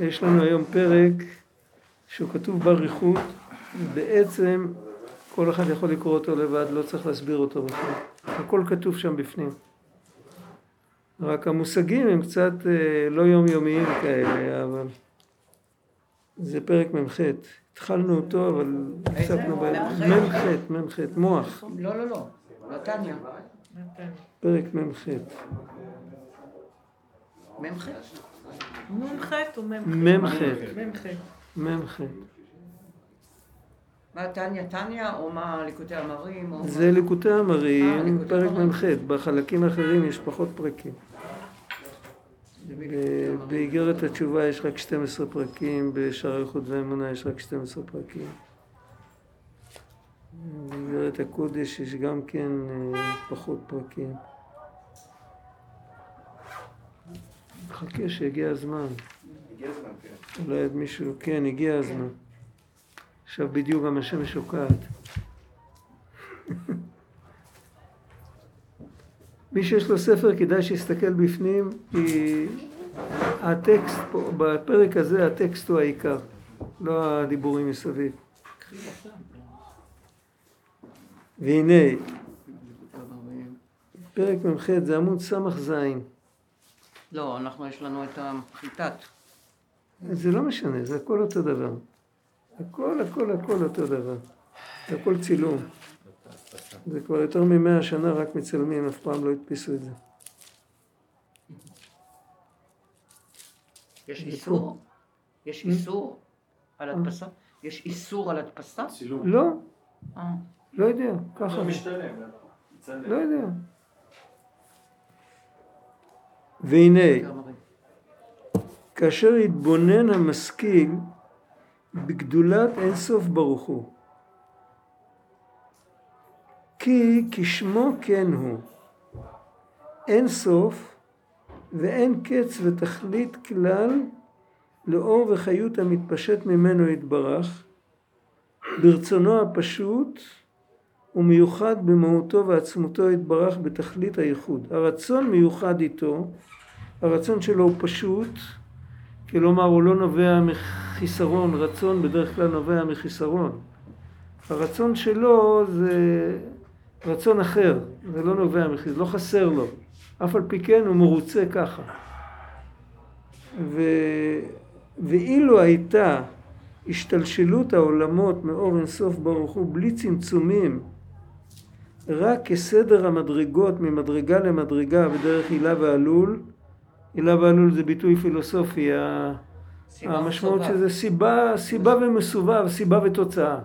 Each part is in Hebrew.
יש, לנו היום פרק שהוא כתוב באריכות, בעצם כל אחד יכול לקרוא אותו לבד, לא צריך להסביר אותו בכלל. הכל כתוב שם בפנים. רק המושגים הם קצת אה, לא יומיומיים כאלה, אבל זה פרק מ"ח. התחלנו אותו, אבל הפסקנו בהם. מ"ח, מ"ח, מוח. לא, לא, לא. נתניה. פרק מ"ח. מ"ח? נ"ח או מ"ח? מ"ח. מה תניא תניא או מה ליקוטי אמרים? זה מה? ליקוטי אה, אמרים, ליקוטי פרק. מ"ח. בחלקים האחרים יש פחות פרקים. באיגרת התשובה יש רק 12 פרקים, בשער איכות ואמונה יש רק 12 פרקים. באיגרת הקודש יש גם כן אה, פחות פרקים. חכה שיגיע הזמן. אולי עוד מישהו, כן, הגיע הזמן. עכשיו בדיוק גם השמש שוקעת. מי שיש לו ספר כדאי שיסתכל בפנים, כי הטקסט, פה, בפרק הזה הטקסט הוא העיקר, לא הדיבורים מסביב. והנה. פרק מ"ח זה עמוד ס"ז. לא, אנחנו יש לנו את החיטת. זה לא משנה, זה הכל אותו דבר. הכל, הכל, הכל אותו דבר. זה הכל צילום. זה כבר יותר ממאה שנה רק מצלמים, אף פעם לא הדפיסו את זה. יש איסור? יש Mm. איסור על הדפסה? יש איסור על הדפסה? לא, אה. לא יודע, ככה. לא משתלם. לא יודע. והנה. כאשר יתבונן המשכיל בגדולת אין סוף ברוך הוא. כי כשמו כן הוא. אין סוף ואין קץ ותכלית כלל לאור וחיות המתפשט ממנו יתברך, ברצונו הפשוט ומיוחד במהותו ועצמותו יתברך בתכלית הייחוד. הרצון מיוחד איתו, הרצון שלו הוא פשוט, כלומר הוא לא נובע מחיסרון, רצון בדרך כלל נובע מחיסרון. הרצון שלו זה רצון אחר, זה לא נובע מחיסרון, לא חסר לו, אף על פי כן הוא מרוצה ככה. ו... ואילו הייתה השתלשלות העולמות מאור אינסוף ברוך הוא בלי צמצומים, רק כסדר המדרגות ממדרגה למדרגה בדרך הילה ועלול, הילה ועלול זה ביטוי פילוסופי, המשמעות. של זה סיבה, סיבה ומסובב, סיבה ותוצאה.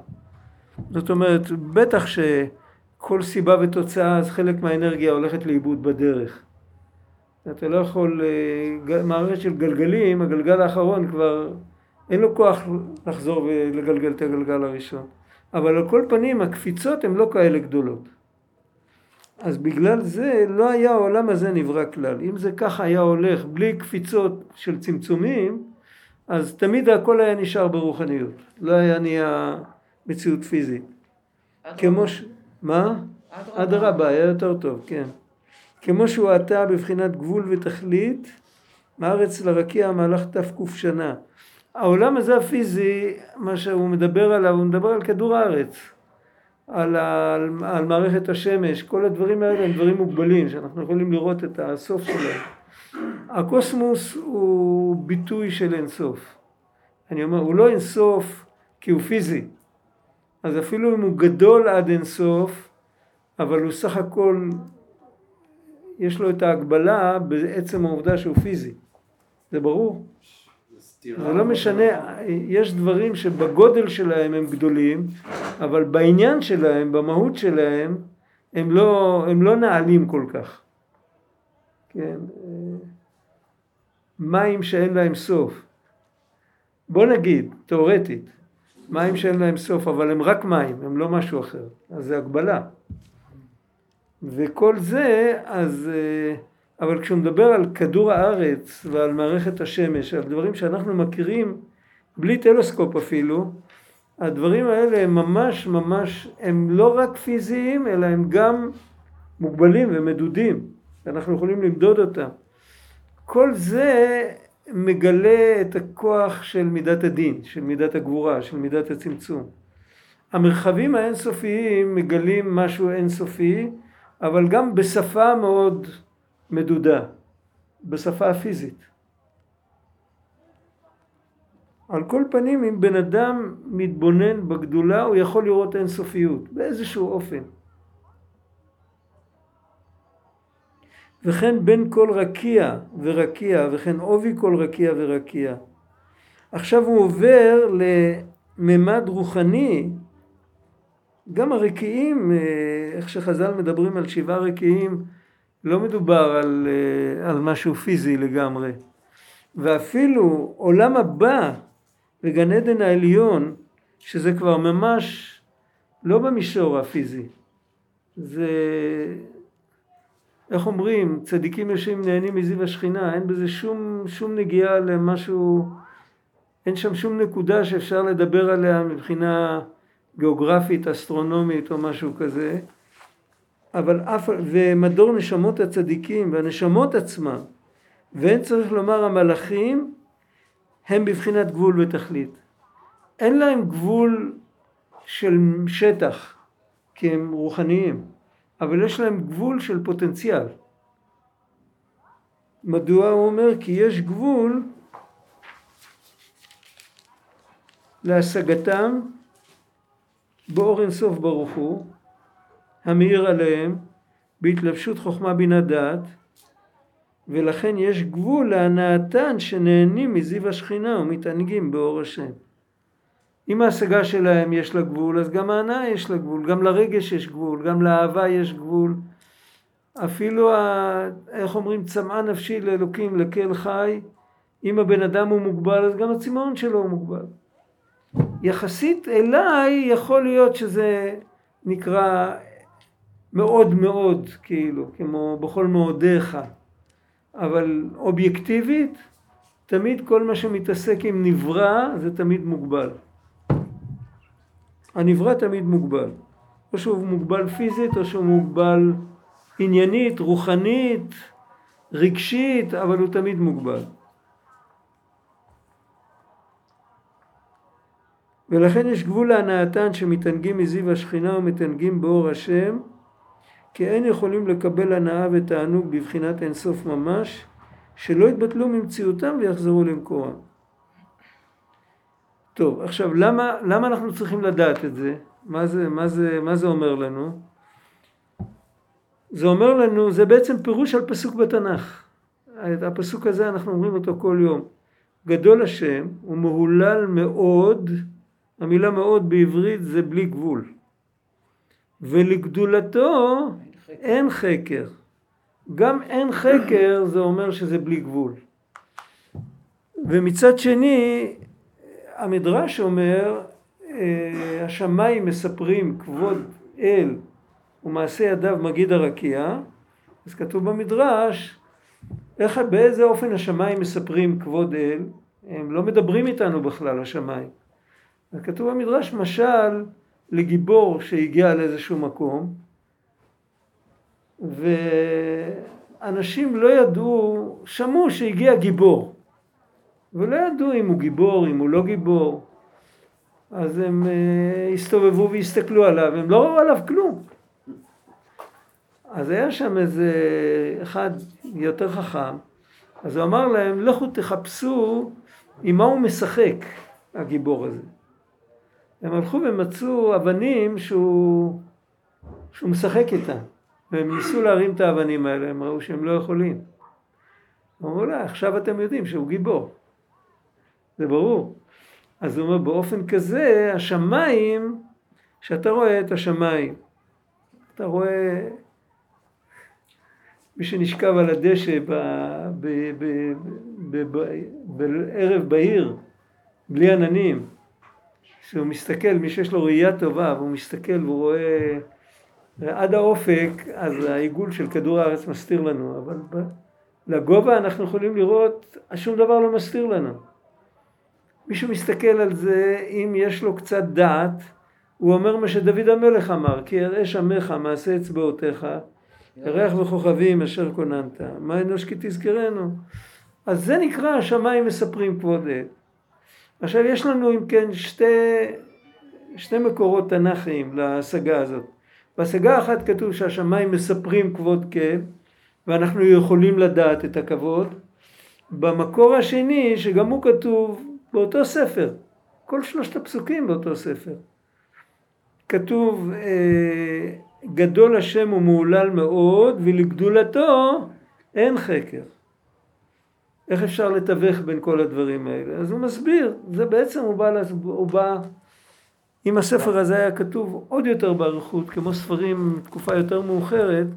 זאת אומרת, בטח שכל סיבה ותוצאה, אז חלק מהאנרגיה הולכת לאיבוד בדרך. אתה לא יכול, אה, מערכת של גלגלים, הגלגל האחרון כבר אין לו כוח לחזור ולגלגל את הגלגל הראשון. אבל על כל פנים הקפיצות הן לא כאלה גדולות. אז בגלל זה לא היה העולם הזה נברא כלל. אם זה ככה היה הולך בלי קפיצות של צמצומים, אז תמיד הכל היה נשאר ברוחניות. לא היה נהיה מציאות פיזית. כמו ש... מה? אדרבה, היה יותר טוב, כן. כמו שהוא עתה בבחינת גבול ותכלית, מארץ לרקיע מהלך תק שנה. העולם הזה הפיזי, מה שהוא מדבר עליו, הוא מדבר על כדור הארץ, על, ה, על, על מערכת השמש, כל הדברים האלה הם דברים מוגבלים, שאנחנו יכולים לראות את הסוף שלהם. הקוסמוס הוא ביטוי של אינסוף. אני אומר, הוא לא אינסוף כי הוא פיזי. אז אפילו אם הוא גדול עד אינסוף, אבל הוא סך הכל, יש לו את ההגבלה בעצם העובדה שהוא פיזי. זה ברור. סתירה. זה לא משנה, יש דברים שבגודל שלהם הם גדולים, אבל בעניין שלהם, במהות שלהם, הם לא, הם לא נעלים כל כך. כן, אה, מים שאין להם סוף. בוא נגיד, תאורטית, מים שאין להם סוף, אבל הם רק מים, הם לא משהו אחר. אז זה הגבלה. וכל זה, אז... אה, אבל כשהוא מדבר על כדור הארץ ועל מערכת השמש, על דברים שאנחנו מכירים בלי טלסקופ אפילו, הדברים האלה הם ממש ממש, הם לא רק פיזיים, אלא הם גם מוגבלים ומדודים, ואנחנו יכולים למדוד אותם. כל זה מגלה את הכוח של מידת הדין, של מידת הגבורה, של מידת הצמצום. המרחבים האינסופיים מגלים משהו אינסופי, אבל גם בשפה מאוד מדודה, בשפה הפיזית. על כל פנים, אם בן אדם מתבונן בגדולה, הוא יכול לראות אינסופיות, באיזשהו אופן. וכן בין כל רקיע ורקיע, וכן עובי כל רקיע ורקיע. עכשיו הוא עובר לממד רוחני, גם הרקיעים, אה, איך שחז"ל מדברים על שבעה רקיעים, לא מדובר על, אה, על משהו פיזי לגמרי. ואפילו עולם הבא וגן עדן העליון, שזה כבר ממש לא במישור הפיזי, זה איך אומרים, צדיקים יושבים נהנים מזיו השכינה, אין בזה שום, שום נגיעה למשהו, אין שם שום נקודה שאפשר לדבר עליה מבחינה גיאוגרפית, אסטרונומית או משהו כזה, אבל אף, ומדור נשמות הצדיקים והנשמות עצמם, ואין צריך לומר המלאכים, הם בבחינת גבול ותכלית. אין להם גבול של שטח, כי הם רוחניים. אבל יש להם גבול של פוטנציאל. מדוע הוא אומר? כי יש גבול להשגתם באור אינסוף ברוך הוא, המאיר עליהם, בהתלבשות חוכמה בינה דעת, ולכן יש גבול להנאתן שנהנים מזיו השכינה ומתענגים באור השם. אם ההשגה שלהם יש לה גבול, אז גם ההנאה יש לה גבול, גם לרגש יש גבול, גם לאהבה יש גבול. אפילו, ה, איך אומרים, צמאה נפשי לאלוקים, לקל חי, אם הבן אדם הוא מוגבל, אז גם הצמאון שלו הוא מוגבל. יחסית אליי, יכול להיות שזה נקרא מאוד מאוד, כאילו, כמו בכל מאודיך. אבל אובייקטיבית, תמיד כל מה שמתעסק עם נברא, זה תמיד מוגבל. הנברא תמיד מוגבל. או שהוא מוגבל פיזית או שהוא מוגבל עניינית, רוחנית, רגשית, אבל הוא תמיד מוגבל. ולכן יש גבול להנאתן שמתענגים מזיו השכינה ומתענגים באור השם, כי אין יכולים לקבל הנאה ותענוג בבחינת אינסוף ממש, שלא יתבטלו ממציאותם ויחזרו למקורם. טוב, עכשיו למה, למה אנחנו צריכים לדעת את זה? מה זה, מה, זה, מה זה אומר לנו? זה אומר לנו, זה בעצם פירוש על פסוק בתנ"ך. הפסוק הזה אנחנו אומרים אותו כל יום. גדול השם ומהולל מאוד, המילה מאוד בעברית זה בלי גבול. ולגדולתו אין חקר. גם אין חקר זה אומר שזה בלי גבול. ומצד שני המדרש אומר, אה, השמיים מספרים כבוד אל ומעשה ידיו מגיד הרקיע, אז כתוב במדרש, איך, באיזה אופן השמיים מספרים כבוד אל, הם לא מדברים איתנו בכלל השמיים. כתוב במדרש משל לגיבור שהגיע לאיזשהו מקום, ואנשים לא ידעו, שמעו שהגיע גיבור. ולא ידעו אם הוא גיבור, אם הוא לא גיבור. אז הם uh, הסתובבו והסתכלו עליו, הם לא ראו עליו כלום. אז היה שם איזה אחד יותר חכם, אז הוא אמר להם, לכו תחפשו עם מה הוא משחק, הגיבור הזה. הם הלכו ומצאו אבנים שהוא, שהוא משחק איתן, והם ניסו להרים את האבנים האלה, הם ראו שהם לא יכולים. אמרו לה, עכשיו אתם יודעים שהוא גיבור. זה ברור. אז הוא אומר, באופן כזה, השמיים, כשאתה רואה את השמיים, אתה רואה מי שנשכב על הדשא בערב בהיר, בלי עננים, שהוא מסתכל, מי שיש לו ראייה טובה, והוא מסתכל והוא רואה עד האופק, אז העיגול של כדור הארץ מסתיר לנו, אבל לגובה אנחנו יכולים לראות, שום דבר לא מסתיר לנו. מישהו מסתכל על זה, אם יש לו קצת דעת, הוא אומר מה שדוד המלך אמר, כי אראה שמך מעשה אצבעותיך, ירח וכוכבים אשר כוננת, מה אנוש כי תזכרנו. אז זה נקרא השמיים מספרים כבוד אל. עכשיו יש לנו אם כן שתי, שני מקורות תנ"כיים להשגה הזאת. בהשגה אחת כתוב שהשמיים מספרים כבוד כן, ואנחנו יכולים לדעת את הכבוד. במקור השני, שגם הוא כתוב באותו ספר, כל שלושת הפסוקים באותו ספר. כתוב אה, גדול השם ומהולל מאוד ולגדולתו אין חקר. איך אפשר לתווך בין כל הדברים האלה? אז הוא מסביר, זה בעצם הוא בא, הוא בא אם הספר הזה היה כתוב עוד יותר באריכות, כמו ספרים מתקופה יותר מאוחרת,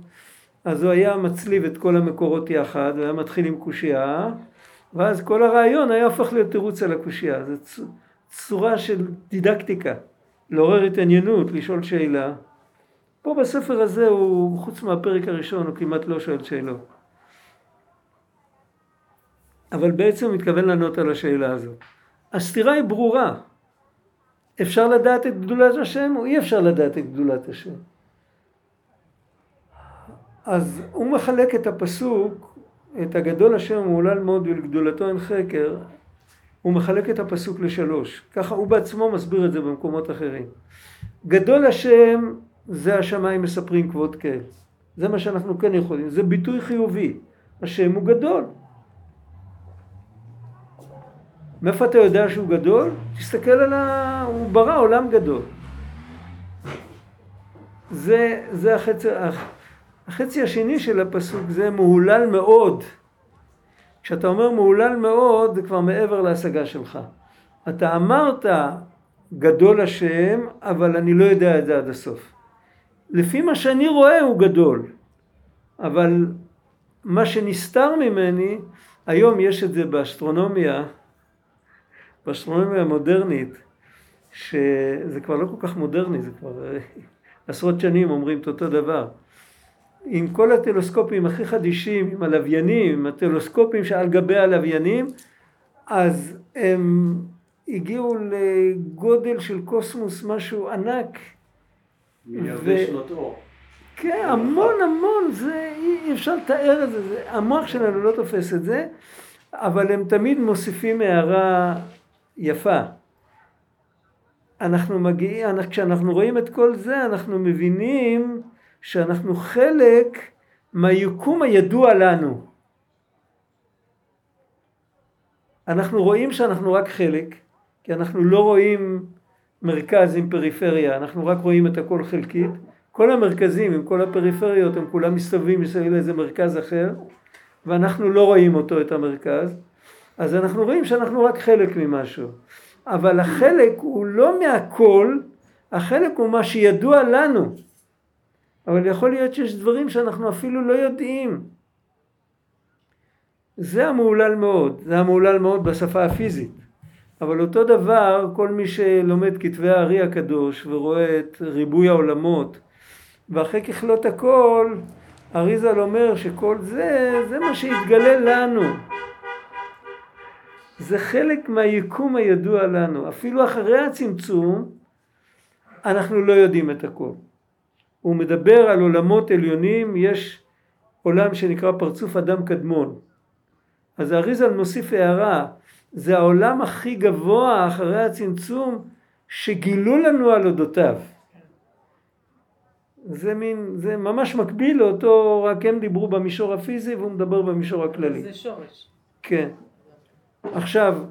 אז הוא היה מצליב את כל המקורות יחד, והיה מתחיל עם קושייה, ואז כל הרעיון היה הופך להיות תירוץ על הקושייה. זו צורה של דידקטיקה, לעורר התעניינות, לשאול שאלה. פה בספר הזה הוא, חוץ מהפרק הראשון, הוא כמעט לא שואל שאלות. אבל בעצם הוא מתכוון לענות על השאלה הזאת. הסתירה היא ברורה. אפשר לדעת את גדולת השם או אי אפשר לדעת את גדולת השם? אז הוא מחלק את הפסוק, את הגדול השם מעולל מאוד ולגדולתו אין חקר, הוא מחלק את הפסוק לשלוש. ככה הוא בעצמו מסביר את זה במקומות אחרים. גדול השם זה השמיים מספרים כבוד כן. זה מה שאנחנו כן יכולים, זה ביטוי חיובי. השם הוא גדול. מאיפה אתה יודע שהוא גדול? תסתכל על ה... הוא ברא עולם גדול. זה, זה החצי, החצי השני של הפסוק, זה מהולל מאוד. כשאתה אומר מהולל מאוד, זה כבר מעבר להשגה שלך. אתה אמרת גדול השם, אבל אני לא יודע את זה עד הסוף. לפי מה שאני רואה הוא גדול, אבל מה שנסתר ממני, היום יש את זה באסטרונומיה, באסטרונומיה המודרנית, שזה כבר לא כל כך מודרני, זה כבר אה, עשרות שנים אומרים את אותו דבר. עם כל הטלוסקופים הכי חדישים, עם הלוויינים, עם הטלוסקופים שעל גבי הלוויינים, אז הם הגיעו לגודל של קוסמוס, משהו ענק. מיליארדי שנות אור. כן, המון המון, זה, אי אפשר לתאר את זה, זה, המוח שלנו לא תופס את זה, אבל הם תמיד מוסיפים הערה יפה. אנחנו מגיעים, כשאנחנו רואים את כל זה, אנחנו מבינים שאנחנו חלק מהיקום הידוע לנו. אנחנו רואים שאנחנו רק חלק, כי אנחנו לא רואים מרכז עם פריפריה, אנחנו רק רואים את הכל חלקית. כל המרכזים עם כל הפריפריות הם כולם מסתובבים מסביב לאיזה מרכז אחר, ואנחנו לא רואים אותו, את המרכז. אז אנחנו רואים שאנחנו רק חלק ממשהו. אבל החלק הוא לא מהכל, החלק הוא מה שידוע לנו. אבל יכול להיות שיש דברים שאנחנו אפילו לא יודעים. זה המהולל מאוד, זה המהולל מאוד בשפה הפיזית. אבל אותו דבר, כל מי שלומד כתבי הארי הקדוש ורואה את ריבוי העולמות, ואחרי ככלות הכל, אריזל אומר שכל זה, זה מה שהתגלה לנו. זה חלק מהיקום הידוע לנו. אפילו אחרי הצמצום, אנחנו לא יודעים את הכל. הוא מדבר על עולמות עליונים, יש עולם שנקרא פרצוף אדם קדמון. אז האריזל מוסיף הערה, זה העולם הכי גבוה אחרי הצמצום שגילו לנו על אודותיו. זה מין, זה ממש מקביל לאותו, רק הם דיברו במישור הפיזי והוא מדבר במישור הכללי. זה שורש. כן. עכשיו,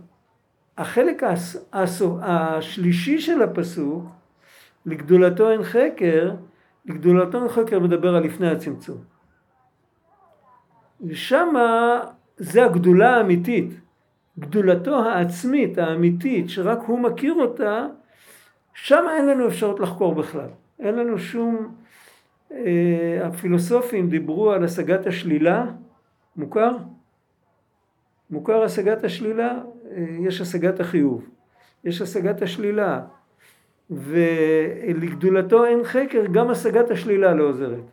החלק הס, הס, השלישי של הפסוק, לגדולתו אין חקר, לגדולתו אין חקר מדבר על לפני הצמצום. ושמה זה הגדולה האמיתית, גדולתו העצמית, האמיתית, שרק הוא מכיר אותה, שם אין לנו אפשרות לחקור בכלל. אין לנו שום... אה, הפילוסופים דיברו על השגת השלילה, מוכר? מוכר השגת השלילה, אה, יש השגת החיוב, יש השגת השלילה, ולגדולתו אין חקר, גם השגת השלילה לא עוזרת.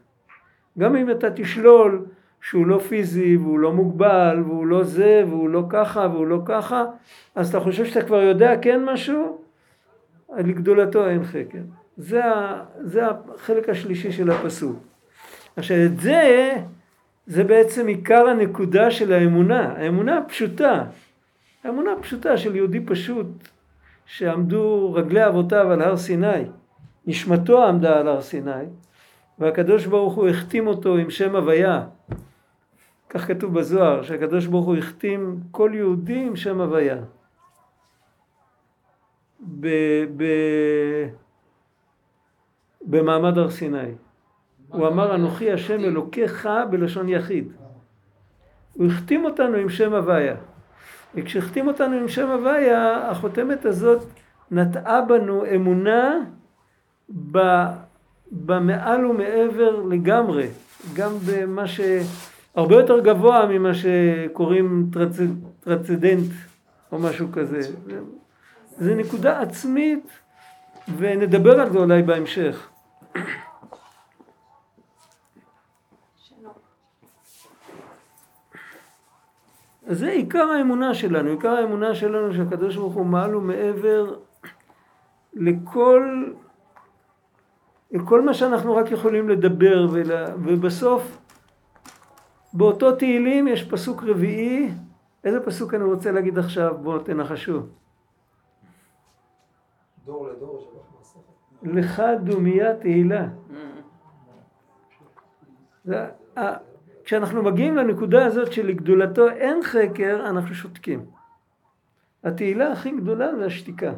גם אם אתה תשלול שהוא לא פיזי והוא לא מוגבל והוא לא זה והוא לא ככה והוא לא ככה, אז אתה חושב שאתה כבר יודע כן משהו? לגדולתו אין חקר. זה, זה החלק השלישי של הפסוק. עכשיו את זה זה בעצם עיקר הנקודה של האמונה, האמונה הפשוטה, האמונה הפשוטה של יהודי פשוט שעמדו רגלי אבותיו על הר סיני, נשמתו עמדה על הר סיני, והקדוש ברוך הוא החתים אותו עם שם הוויה. כך כתוב בזוהר, שהקדוש ברוך הוא החתים כל יהודי עם שם הוויה. ב, ב, במעמד הר סיני. הוא אמר אנוכי השם אלוקיך בלשון יחיד. הוא החתים אותנו עם שם הוויה. וכשהחתים אותנו עם שם הוויה, החותמת הזאת נטעה בנו אמונה ב, במעל ומעבר לגמרי, גם במה שהרבה יותר גבוה ממה שקוראים טרצ, טרצדנט או משהו כזה. זה נקודה עצמית ונדבר על זה אולי בהמשך. אז זה עיקר האמונה שלנו, עיקר האמונה שלנו שהקדוש ברוך הוא מעל ומעבר לכל, לכל מה שאנחנו רק יכולים לדבר ולה, ובסוף באותו תהילים יש פסוק רביעי, איזה פסוק אני רוצה להגיד עכשיו? בואו תנחשו. דור לדור לך דומיה תהילה. כשאנחנו מגיעים לנקודה הזאת שלגדולתו אין חקר, אנחנו שותקים. התהילה הכי גדולה זה השתיקה.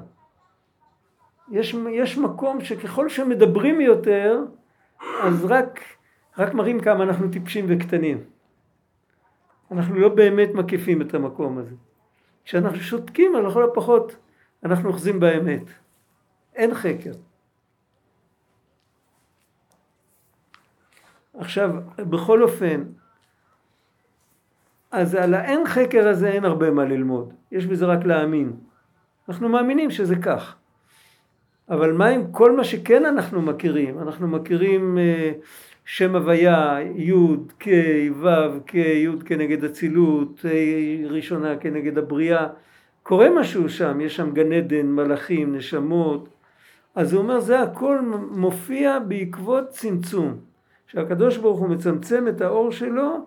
יש, יש מקום שככל שמדברים יותר, אז רק, רק מראים כמה אנחנו טיפשים וקטנים. אנחנו לא באמת מקיפים את המקום הזה. כשאנחנו שותקים, על לכל הפחות אנחנו אוחזים באמת. אין חקר. עכשיו, בכל אופן, אז על האין חקר הזה אין הרבה מה ללמוד, יש בזה רק להאמין. אנחנו מאמינים שזה כך. אבל מה עם כל מה שכן אנחנו מכירים? אנחנו מכירים אה, שם הוויה, י' כ', ו' כ', י' כנגד אצילות, ראשונה כנגד הבריאה. קורה משהו שם, יש שם גן עדן, מלאכים, נשמות. אז הוא אומר, זה הכל מופיע בעקבות צמצום. כשהקדוש ברוך הוא מצמצם את האור שלו,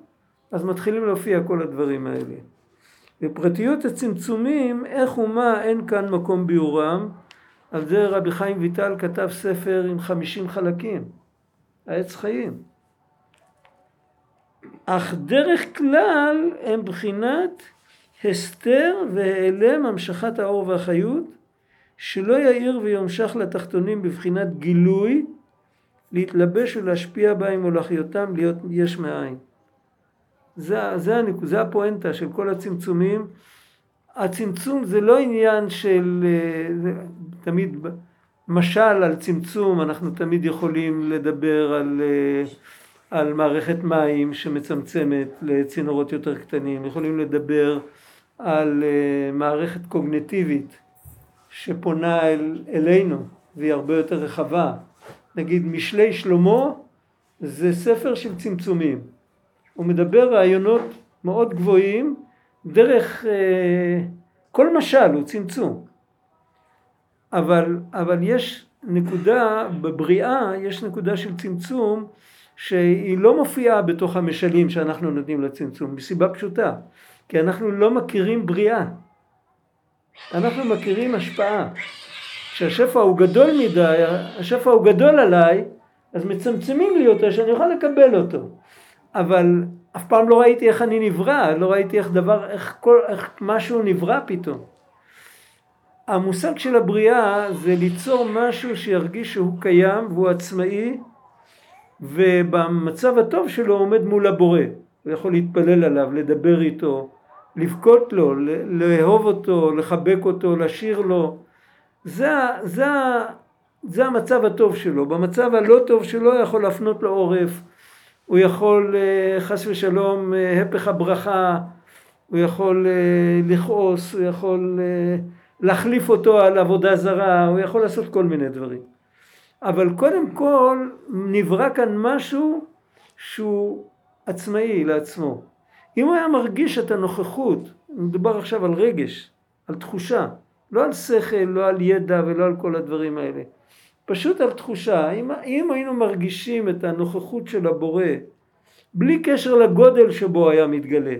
אז מתחילים להופיע כל הדברים האלה. בפרטיות הצמצומים, איך ומה אין כאן מקום ביאורם, על זה רבי חיים ויטל כתב ספר עם חמישים חלקים, העץ חיים. אך דרך כלל הם בחינת הסתר והיעלם המשכת האור והחיות, שלא יאיר ויומשך לתחתונים בבחינת גילוי, להתלבש ולהשפיע בהם ולהחיותם להיות יש מאין. זה, זה, זה הפואנטה של כל הצמצומים. הצמצום זה לא עניין של אה, תמיד משל על צמצום, אנחנו תמיד יכולים לדבר על, אה, על מערכת מים שמצמצמת לצינורות יותר קטנים, יכולים לדבר על אה, מערכת קוגנטיבית שפונה אל, אלינו והיא הרבה יותר רחבה. נגיד משלי שלמה זה ספר של צמצומים. הוא מדבר רעיונות מאוד גבוהים דרך אה, כל משל הוא צמצום. אבל, אבל יש נקודה בבריאה, יש נקודה של צמצום שהיא לא מופיעה בתוך המשלים שאנחנו נותנים לצמצום, מסיבה פשוטה, כי אנחנו לא מכירים בריאה, אנחנו מכירים השפעה. כשהשפע הוא גדול מדי, השפע הוא גדול עליי, אז מצמצמים לי אותו שאני אוכל לקבל אותו. אבל אף פעם לא ראיתי איך אני נברא, לא ראיתי איך דבר, איך, כל, איך משהו נברא פתאום. המושג של הבריאה זה ליצור משהו שירגיש שהוא קיים והוא עצמאי ובמצב הטוב שלו עומד מול הבורא. הוא יכול להתפלל עליו, לדבר איתו, לבכות לו, לאהוב אותו, לחבק אותו, לשיר לו. זה, זה, זה המצב הטוב שלו. במצב הלא טוב שלו יכול להפנות לו עורף, הוא יכול אה, חס ושלום אה, הפך הברכה, הוא יכול אה, לכעוס, הוא יכול להחליף אותו על עבודה זרה, הוא יכול לעשות כל מיני דברים. אבל קודם כל נברא כאן משהו שהוא עצמאי לעצמו. אם הוא היה מרגיש את הנוכחות, מדובר עכשיו על רגש, על תחושה, לא על שכל, לא על ידע ולא על כל הדברים האלה. פשוט על תחושה, אם, אם היינו מרגישים את הנוכחות של הבורא בלי קשר לגודל שבו היה מתגלה.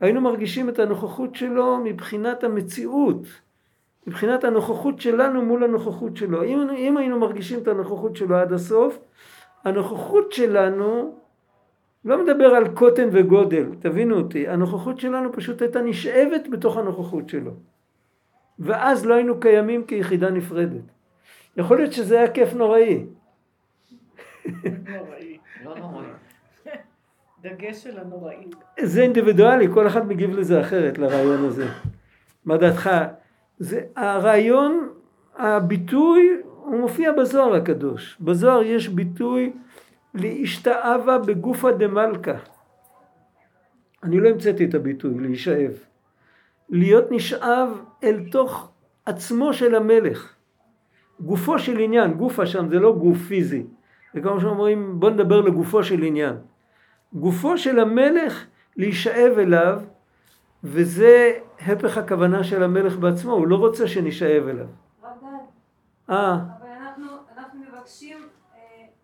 היינו מרגישים את הנוכחות שלו מבחינת המציאות, מבחינת הנוכחות שלנו מול הנוכחות שלו. אם, אם היינו מרגישים את הנוכחות שלו עד הסוף, הנוכחות שלנו לא מדבר על קוטן וגודל, תבינו אותי, הנוכחות שלנו פשוט הייתה נשאבת בתוך הנוכחות שלו. ואז לא היינו קיימים כיחידה נפרדת. יכול להיות שזה היה כיף נוראי. נוראי. לא נורא. דגש על הנוראי. זה אינדיבידואלי, כל אחד מגיב לזה אחרת, לרעיון הזה. מה דעתך? זה, הרעיון, הביטוי, הוא מופיע בזוהר הקדוש. בזוהר יש ביטוי להשתאבה בגופא דמלכא. אני לא המצאתי את הביטוי, להישאב. להיות נשאב אל תוך עצמו של המלך. גופו של עניין, גופה שם זה לא גוף פיזי. זה כמו שאומרים, בוא נדבר לגופו של עניין. גופו של המלך להישאב אליו, וזה הפך הכוונה של המלך בעצמו, הוא לא רוצה שנשאב אליו. אה, אבל אנחנו, אנחנו מבקשים, אה,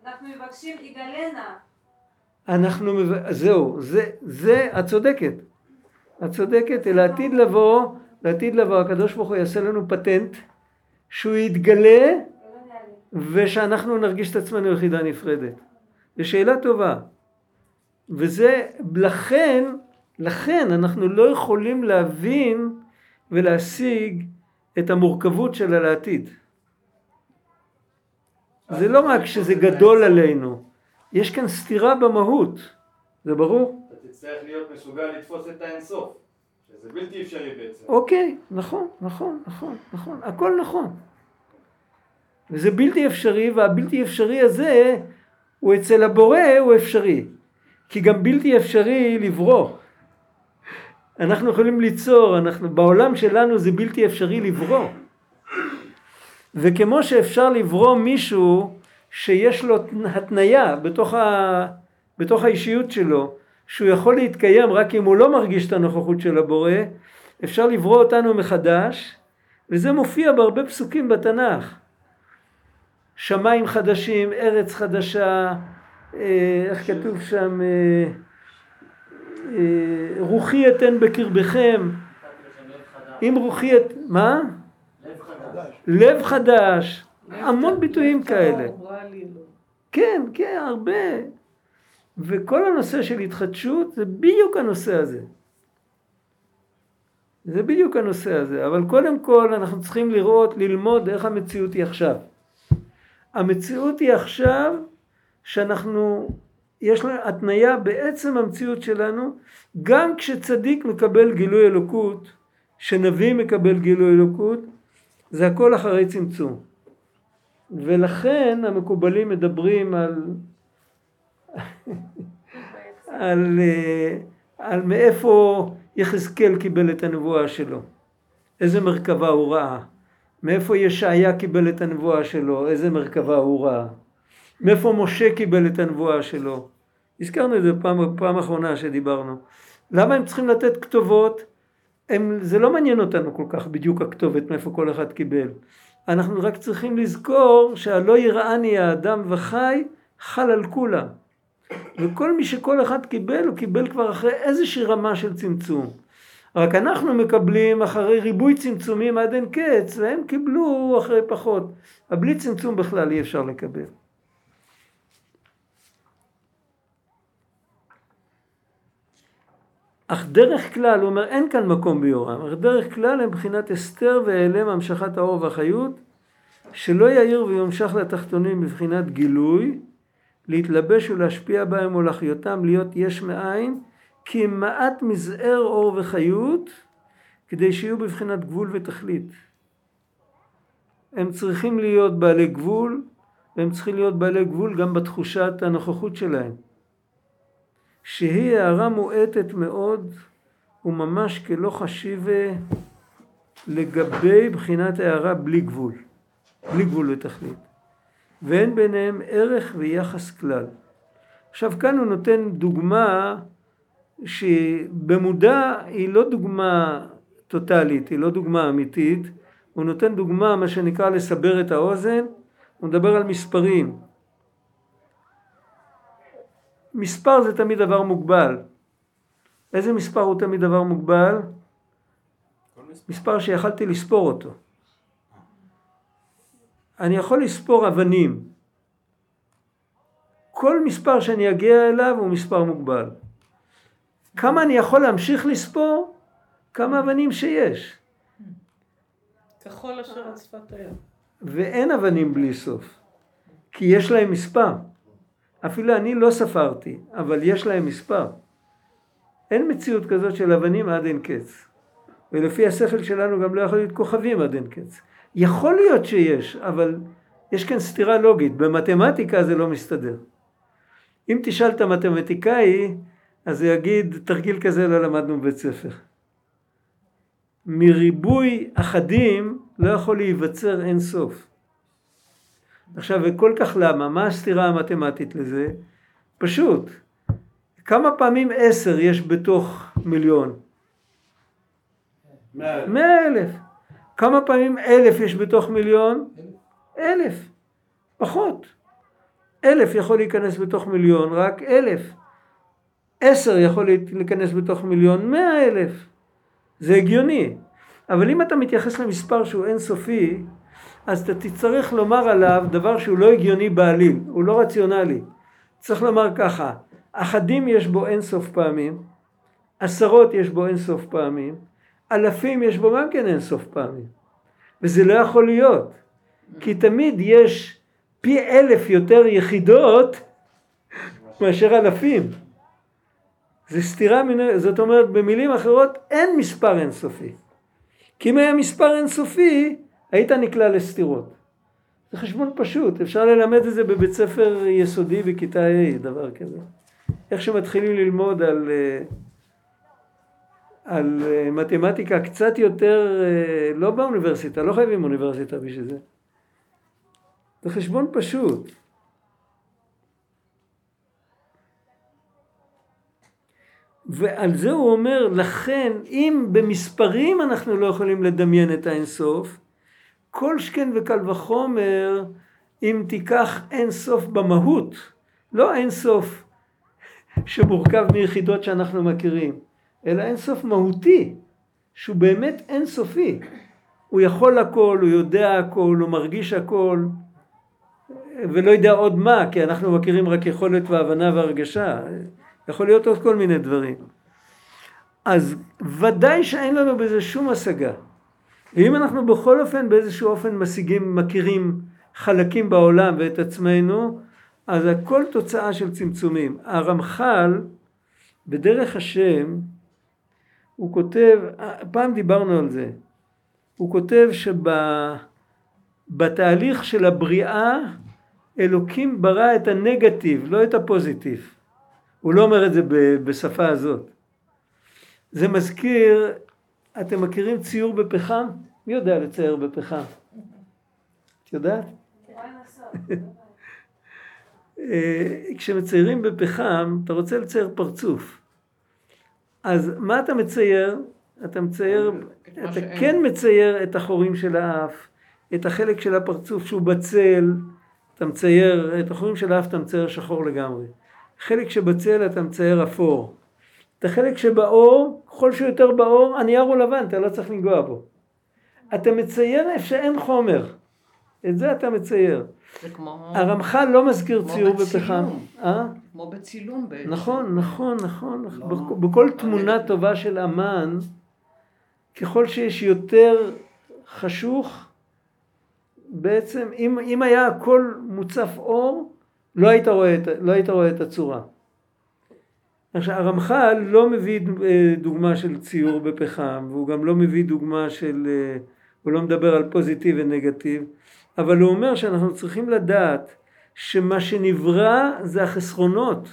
אנחנו מבקשים יגלנה. אנחנו, זהו, זה, זה, את צודקת. את צודקת, לעתיד לבוא, לעתיד לבוא, הקדוש ברוך הוא יעשה לנו פטנט, שהוא יתגלה. ושאנחנו נרגיש את עצמנו יחידה נפרדת. זו שאלה טובה. וזה, לכן, לכן אנחנו לא יכולים להבין ולהשיג את המורכבות שלה לעתיד. זה לא רק שזה גדול עלינו, יש כאן סתירה במהות, זה ברור? אתה תצטרך להיות מסוגל לתפוס את האינסוף, שזה בלתי אפשרי בעצם. אוקיי, נכון, נכון, נכון, נכון, הכל נכון. וזה בלתי אפשרי, והבלתי אפשרי הזה, הוא אצל הבורא, הוא אפשרי. כי גם בלתי אפשרי לברוא. אנחנו יכולים ליצור, אנחנו, בעולם שלנו זה בלתי אפשרי לברוא. וכמו שאפשר לברוא מישהו שיש לו התניה בתוך, ה, בתוך האישיות שלו, שהוא יכול להתקיים רק אם הוא לא מרגיש את הנוכחות של הבורא, אפשר לברוא אותנו מחדש, וזה מופיע בהרבה פסוקים בתנ"ך. שמיים חדשים, ארץ חדשה, אה, איך כתוב שם, אה, אה, רוחי אתן בקרבכם, אם רוחי את... מה? לב חדש, המון ביטויים כאלה. לא. כן, כן, הרבה. וכל הנושא של התחדשות זה בדיוק הנושא הזה. זה בדיוק הנושא הזה, אבל קודם כל אנחנו צריכים לראות, ללמוד איך המציאות היא עכשיו. המציאות היא עכשיו שאנחנו, יש לנו התניה בעצם המציאות שלנו, גם כשצדיק מקבל גילוי אלוקות, שנביא מקבל גילוי אלוקות, זה הכל אחרי צמצום. ולכן המקובלים מדברים על, על, אה, על מאיפה יחזקאל קיבל את הנבואה שלו, איזה מרכבה הוא ראה, מאיפה ישעיה קיבל את הנבואה שלו, איזה מרכבה הוא ראה, מאיפה משה קיבל את הנבואה שלו. הזכרנו את זה פעם, פעם אחרונה שדיברנו. למה הם צריכים לתת כתובות? הם, זה לא מעניין אותנו כל כך בדיוק הכתובת מאיפה כל אחד קיבל. אנחנו רק צריכים לזכור שהלא יראני האדם וחי חל על כולם. וכל מי שכל אחד קיבל, הוא קיבל כבר אחרי איזושהי רמה של צמצום. רק אנחנו מקבלים אחרי ריבוי צמצומים עד אין קץ, והם קיבלו אחרי פחות. אבל בלי צמצום בכלל אי אפשר לקבל. אך דרך כלל, הוא אומר, אין כאן מקום ביורם, אך דרך כלל הם מבחינת הסתר והיעלם המשכת האור והחיות, שלא יאיר ויומשך לתחתונים מבחינת גילוי, להתלבש ולהשפיע בהם ולהחיותם להיות יש מאין, כי מעט מזער אור וחיות, כדי שיהיו בבחינת גבול ותכלית. הם צריכים להיות בעלי גבול, והם צריכים להיות בעלי גבול גם בתחושת הנוכחות שלהם. שהיא הערה מועטת מאוד וממש כלא חשיבה לגבי בחינת הערה בלי גבול, בלי גבול ותכלית. ואין ביניהם ערך ויחס כלל. עכשיו כאן הוא נותן דוגמה שבמודע היא לא דוגמה טוטאלית, היא לא דוגמה אמיתית, הוא נותן דוגמה מה שנקרא לסבר את האוזן, הוא מדבר על מספרים. מספר זה תמיד דבר מוגבל. איזה מספר הוא תמיד דבר מוגבל? מספר שיכלתי לספור אותו. אני יכול לספור אבנים. כל מספר שאני אגיע אליו הוא מספר מוגבל. כמה אני יכול להמשיך לספור? כמה אבנים שיש. כחול אשר על שפת הים. ואין אבנים בלי סוף. כי יש להם מספר. אפילו אני לא ספרתי, אבל יש להם מספר. אין מציאות כזאת של אבנים עד אין קץ. ולפי השכל שלנו גם לא יכול להיות כוכבים עד אין קץ. יכול להיות שיש, אבל יש כאן סתירה לוגית. במתמטיקה זה לא מסתדר. אם תשאל את המתמטיקאי, אז הוא יגיד, תרגיל כזה לא למדנו בבית ספר. מריבוי אחדים לא יכול להיווצר אין סוף. עכשיו, וכל כך למה? מה הסתירה המתמטית לזה? פשוט. כמה פעמים עשר יש בתוך מיליון? מאה אלף. כמה פעמים אלף יש בתוך מיליון? אלף. פחות. אלף יכול להיכנס בתוך מיליון, רק אלף. עשר יכול להיכנס בתוך מיליון, מאה אלף. זה הגיוני. אבל אם אתה מתייחס למספר שהוא אינסופי, אז אתה תצטרך לומר עליו דבר שהוא לא הגיוני בעליל, הוא לא רציונלי. צריך לומר ככה, אחדים יש בו אינסוף פעמים, עשרות יש בו אינסוף פעמים, אלפים יש בו גם כן אינסוף פעמים. וזה לא יכול להיות, כי תמיד יש פי אלף יותר יחידות מאשר אלפים. זה סתירה, מן... זאת אומרת במילים אחרות אין מספר אינסופי. כי אם היה מספר אינסופי היית נקלע לסתירות. זה חשבון פשוט, אפשר ללמד את זה בבית ספר יסודי בכיתה ה', דבר כזה. איך שמתחילים ללמוד על, אה, על אה, מתמטיקה קצת יותר, אה, לא באוניברסיטה, לא חייבים אוניברסיטה בשביל זה. זה חשבון פשוט. ועל זה הוא אומר, לכן אם במספרים אנחנו לא יכולים לדמיין את האינסוף, כל שכן וקל וחומר אם תיקח אין סוף במהות, לא אין סוף שמורכב מיחידות שאנחנו מכירים, אלא אין סוף מהותי, שהוא באמת אין סופי. הוא יכול הכל, הוא יודע הכל, הוא מרגיש הכל, ולא יודע עוד מה, כי אנחנו מכירים רק יכולת והבנה והרגשה, יכול להיות עוד כל מיני דברים. אז ודאי שאין לנו בזה שום השגה. ואם אנחנו בכל אופן באיזשהו אופן משיגים, מכירים חלקים בעולם ואת עצמנו, אז הכל תוצאה של צמצומים. הרמח"ל, בדרך השם, הוא כותב, פעם דיברנו על זה, הוא כותב שבתהליך של הבריאה אלוקים ברא את הנגטיב, לא את הפוזיטיב. הוא לא אומר את זה בשפה הזאת. זה מזכיר אתם מכירים ציור בפחם? מי יודע לצייר בפחם? את יודעת? אה, כשמציירים בפחם, אתה רוצה לצייר פרצוף. אז מה אתה מצייר? אתה מצייר, אתה כן מצייר את החורים של האף, את החלק של הפרצוף שהוא בצל, אתה מצייר, את החורים של האף אתה מצייר שחור לגמרי. חלק שבצל אתה מצייר אפור. את החלק שבאור, ככל שהוא יותר באור, הנייר הוא לבן, אתה לא צריך לנגוע בו. אתה מצייר איפה שאין חומר. את זה אתה מצייר. זה כמו... הרמח"ל לא מזכיר ציור בפחם. אה? כמו בצילום בעצם. נכון, נכון, נכון. לא. בכל תמונה טובה של אמן, ככל שיש יותר חשוך, בעצם אם, אם היה הכל מוצף אור, לא היית רואה את, לא היית רואה את הצורה. עכשיו הרמח"ל לא מביא אה, דוגמה של ציור בפחם והוא גם לא מביא דוגמה של, אה, הוא לא מדבר על פוזיטיב ונגטיב אבל הוא אומר שאנחנו צריכים לדעת שמה שנברא זה החסרונות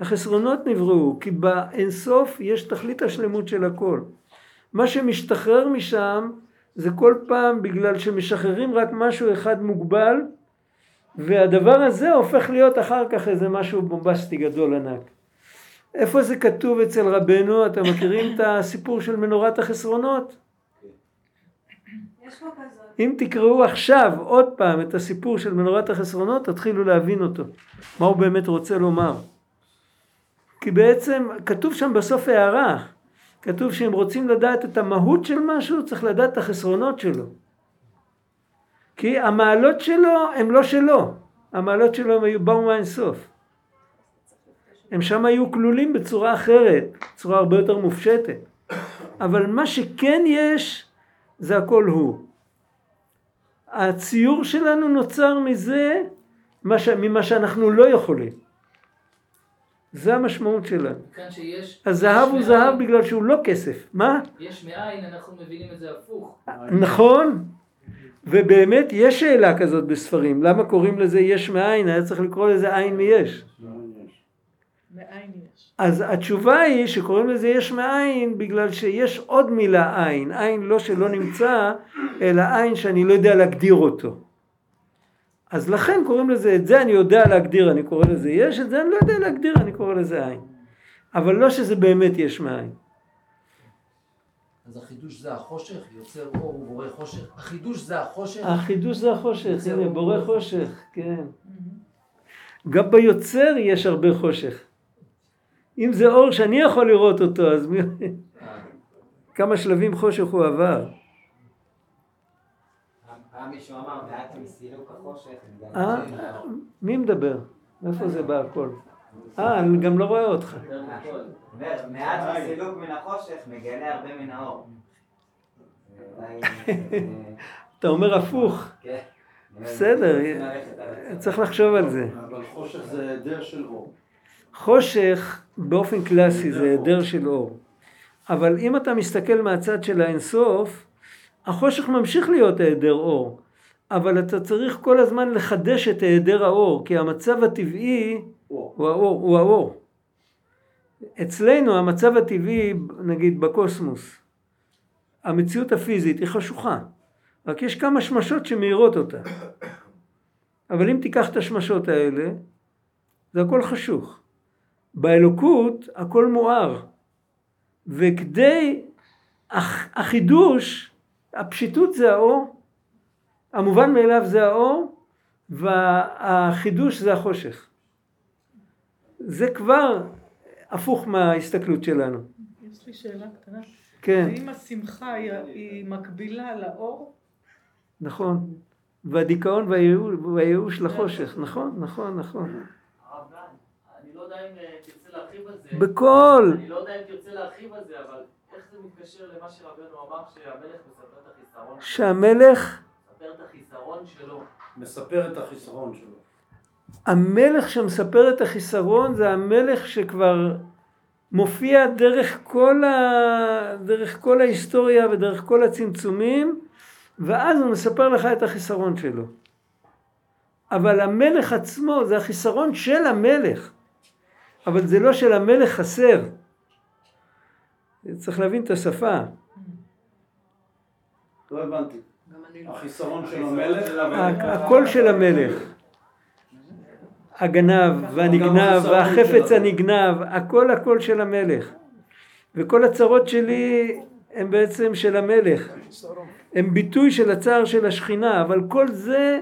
החסרונות נבראו כי באינסוף יש תכלית השלמות של הכל מה שמשתחרר משם זה כל פעם בגלל שמשחררים רק משהו אחד מוגבל והדבר הזה הופך להיות אחר כך איזה משהו בומבסטי גדול ענק. איפה זה כתוב אצל רבנו? אתם מכירים את הסיפור של מנורת החסרונות? אם תקראו עכשיו עוד פעם את הסיפור של מנורת החסרונות, תתחילו להבין אותו, מה הוא באמת רוצה לומר. כי בעצם כתוב שם בסוף הערה, כתוב שאם רוצים לדעת את המהות של משהו, צריך לדעת את החסרונות שלו. כי המעלות שלו הם לא שלו, המעלות שלו הם היו באו מהאינסוף. הם שם היו כלולים בצורה אחרת, בצורה הרבה יותר מופשטת. אבל מה שכן יש, זה הכל הוא. הציור שלנו נוצר מזה, מה ש... ממה שאנחנו לא יכולים. זה המשמעות שלנו. כאן שיש... הזהב הוא מאין- זהב בגלל שהוא לא כסף. מה? יש מאין, אנחנו מבינים את זה הפוך. נכון. ובאמת יש שאלה כזאת בספרים. למה קוראים לזה יש מאין? היה צריך לקרוא לזה עין מיש. מאין יש. אז התשובה היא שקוראים לזה יש מאין בגלל שיש עוד מילה עין. עין לא שלא נמצא, אלא עין שאני לא יודע להגדיר אותו. אז לכן קוראים לזה, את זה אני יודע להגדיר, אני קורא לזה יש, את זה אני לא יודע להגדיר, אני קורא לזה עין. אבל לא שזה באמת יש מאין. אז החידוש זה החושך, יוצר אור ובורא חושך. החידוש זה החושך. החידוש זה החושך, הנה בורא חושך, כן. גם ביוצר יש הרבה חושך. אם זה אור שאני יכול לראות אותו, אז מי... כמה שלבים חושך הוא עבר. פעם מישהו אמר, מעט מסילוק החושך. אה? מי מדבר? מאיפה זה בא הכל? אה, אני גם לא רואה אותך. מעט מסילוק מן החושך מגלה הרבה מן האור. אה, אתה אומר הפוך. כן. בסדר. צריך לחשוב על זה. אבל חושך זה היעדר של אור. חושך באופן קלאסי זה היעדר של אור. אבל אם אתה מסתכל מהצד של האינסוף, החושך ממשיך להיות היעדר אור. אבל אתה צריך כל הזמן לחדש את היעדר האור, כי המצב הטבעי. הוא האור. הוא האור. אצלנו המצב הטבעי, נגיד בקוסמוס, המציאות הפיזית היא חשוכה. רק יש כמה שמשות שמאירות אותה. אבל אם תיקח את השמשות האלה, זה הכל חשוך. באלוקות הכל מואר. וכדי הח- החידוש, הפשיטות זה האור, המובן מאליו זה האור, והחידוש זה החושך. זה כבר הפוך מההסתכלות שלנו. יש לי שאלה קטנה. כן, האם השמחה היא- היא מקבילה לאור? נכון. והדיכאון והייאוש, והייאוש לחושך, נכון, נכון, נכון. הרב גן, אני לא יודע אם אה, תרצה להרחיב על זה. בכל, אני לא יודע אם תרצה להרחיב על זה, אבל איך זה מתקשר למה שרבנו אמר שהמלך מספר את החיסרון שלו? שהמלך, מספר את החיסרון שלו. מספר את החיסרון שלו. המלך שמספר את החיסרון זה המלך שכבר מופיע דרך כל, ה... דרך כל ההיסטוריה ודרך כל הצמצומים, ואז הוא מספר לך את החיסרון שלו. אבל המלך עצמו זה החיסרון של המלך, אבל זה לא של המלך חסר. צריך להבין את השפה. לא הבנתי. לא. החיסרון של המלך. הקול של המלך. הגנב והנגנב והחפץ הנגנב, הכל הכל של המלך. וכל הצרות שלי הם בעצם של המלך. הם ביטוי של הצער של השכינה, אבל כל זה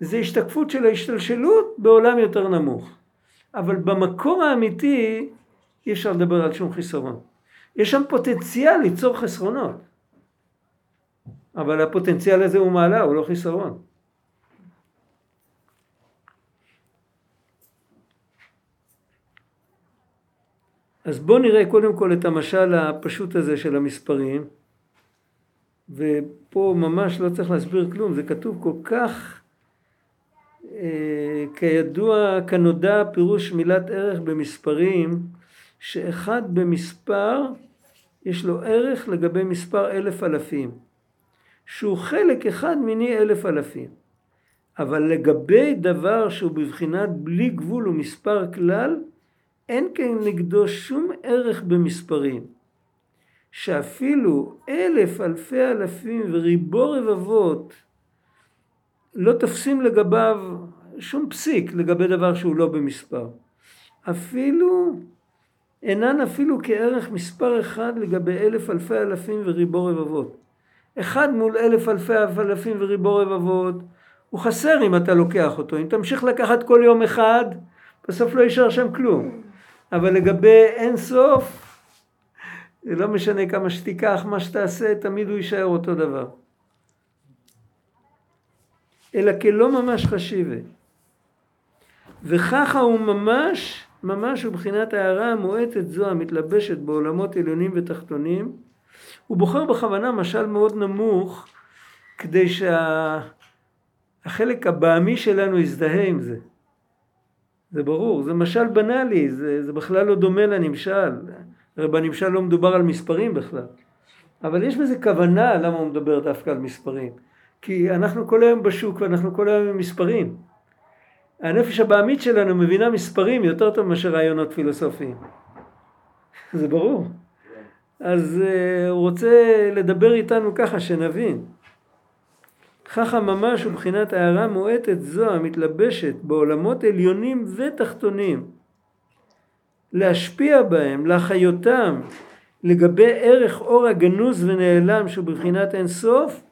זה השתקפות של ההשתלשלות בעולם יותר נמוך. אבל במקור האמיתי אי אפשר לדבר על שום חיסרון. יש שם פוטנציאל ליצור חסרונות. אבל הפוטנציאל הזה הוא מעלה, הוא לא חיסרון. אז בואו נראה קודם כל את המשל הפשוט הזה של המספרים. ופה ממש לא צריך להסביר כלום, זה כתוב כל כך, כידוע, כנודע פירוש מילת ערך במספרים, שאחד במספר יש לו ערך לגבי מספר אלף אלפים, שהוא חלק אחד מיני אלף אלפים. אבל לגבי דבר שהוא בבחינת בלי גבול ומספר כלל, אין כנגדו שום ערך במספרים. שאפילו אלף אלפי אלפים וריבו רבבות לא תופסים לגביו שום פסיק לגבי דבר שהוא לא במספר. אפילו אינן אפילו כערך מספר אחד לגבי אלף אלפי אלפים וריבו רבבות. אחד מול אלף אלפי אלפים וריבו רבבות, הוא חסר אם אתה לוקח אותו. אם תמשיך לקחת כל יום אחד, בסוף לא יישאר שם כלום. אבל לגבי אין סוף, זה לא משנה כמה שתיקח, מה שתעשה, תמיד הוא יישאר אותו דבר. אלא כלא ממש חשיבה. וככה הוא ממש, ממש הוא בחינת ההערה המועטת זו המתלבשת בעולמות עליונים ותחתונים. הוא בוחר בכוונה משל מאוד נמוך, כדי שהחלק הבעמי שלנו יזדהה עם זה. זה ברור, זה משל בנאלי, זה, זה בכלל לא דומה לנמשל. הרי בנמשל לא מדובר על מספרים בכלל. אבל יש בזה כוונה למה הוא מדבר דווקא על מספרים. כי אנחנו כל היום בשוק ואנחנו כל היום עם מספרים. הנפש הבעמית שלנו מבינה מספרים יותר טוב מאשר רעיונות פילוסופיים. זה ברור. אז uh, הוא רוצה לדבר איתנו ככה שנבין. ככה ממש ובחינת הערה מועטת זו המתלבשת בעולמות עליונים ותחתונים. להשפיע בהם, להחיותם, לגבי ערך אור הגנוז ונעלם שהוא בבחינת אין סוף,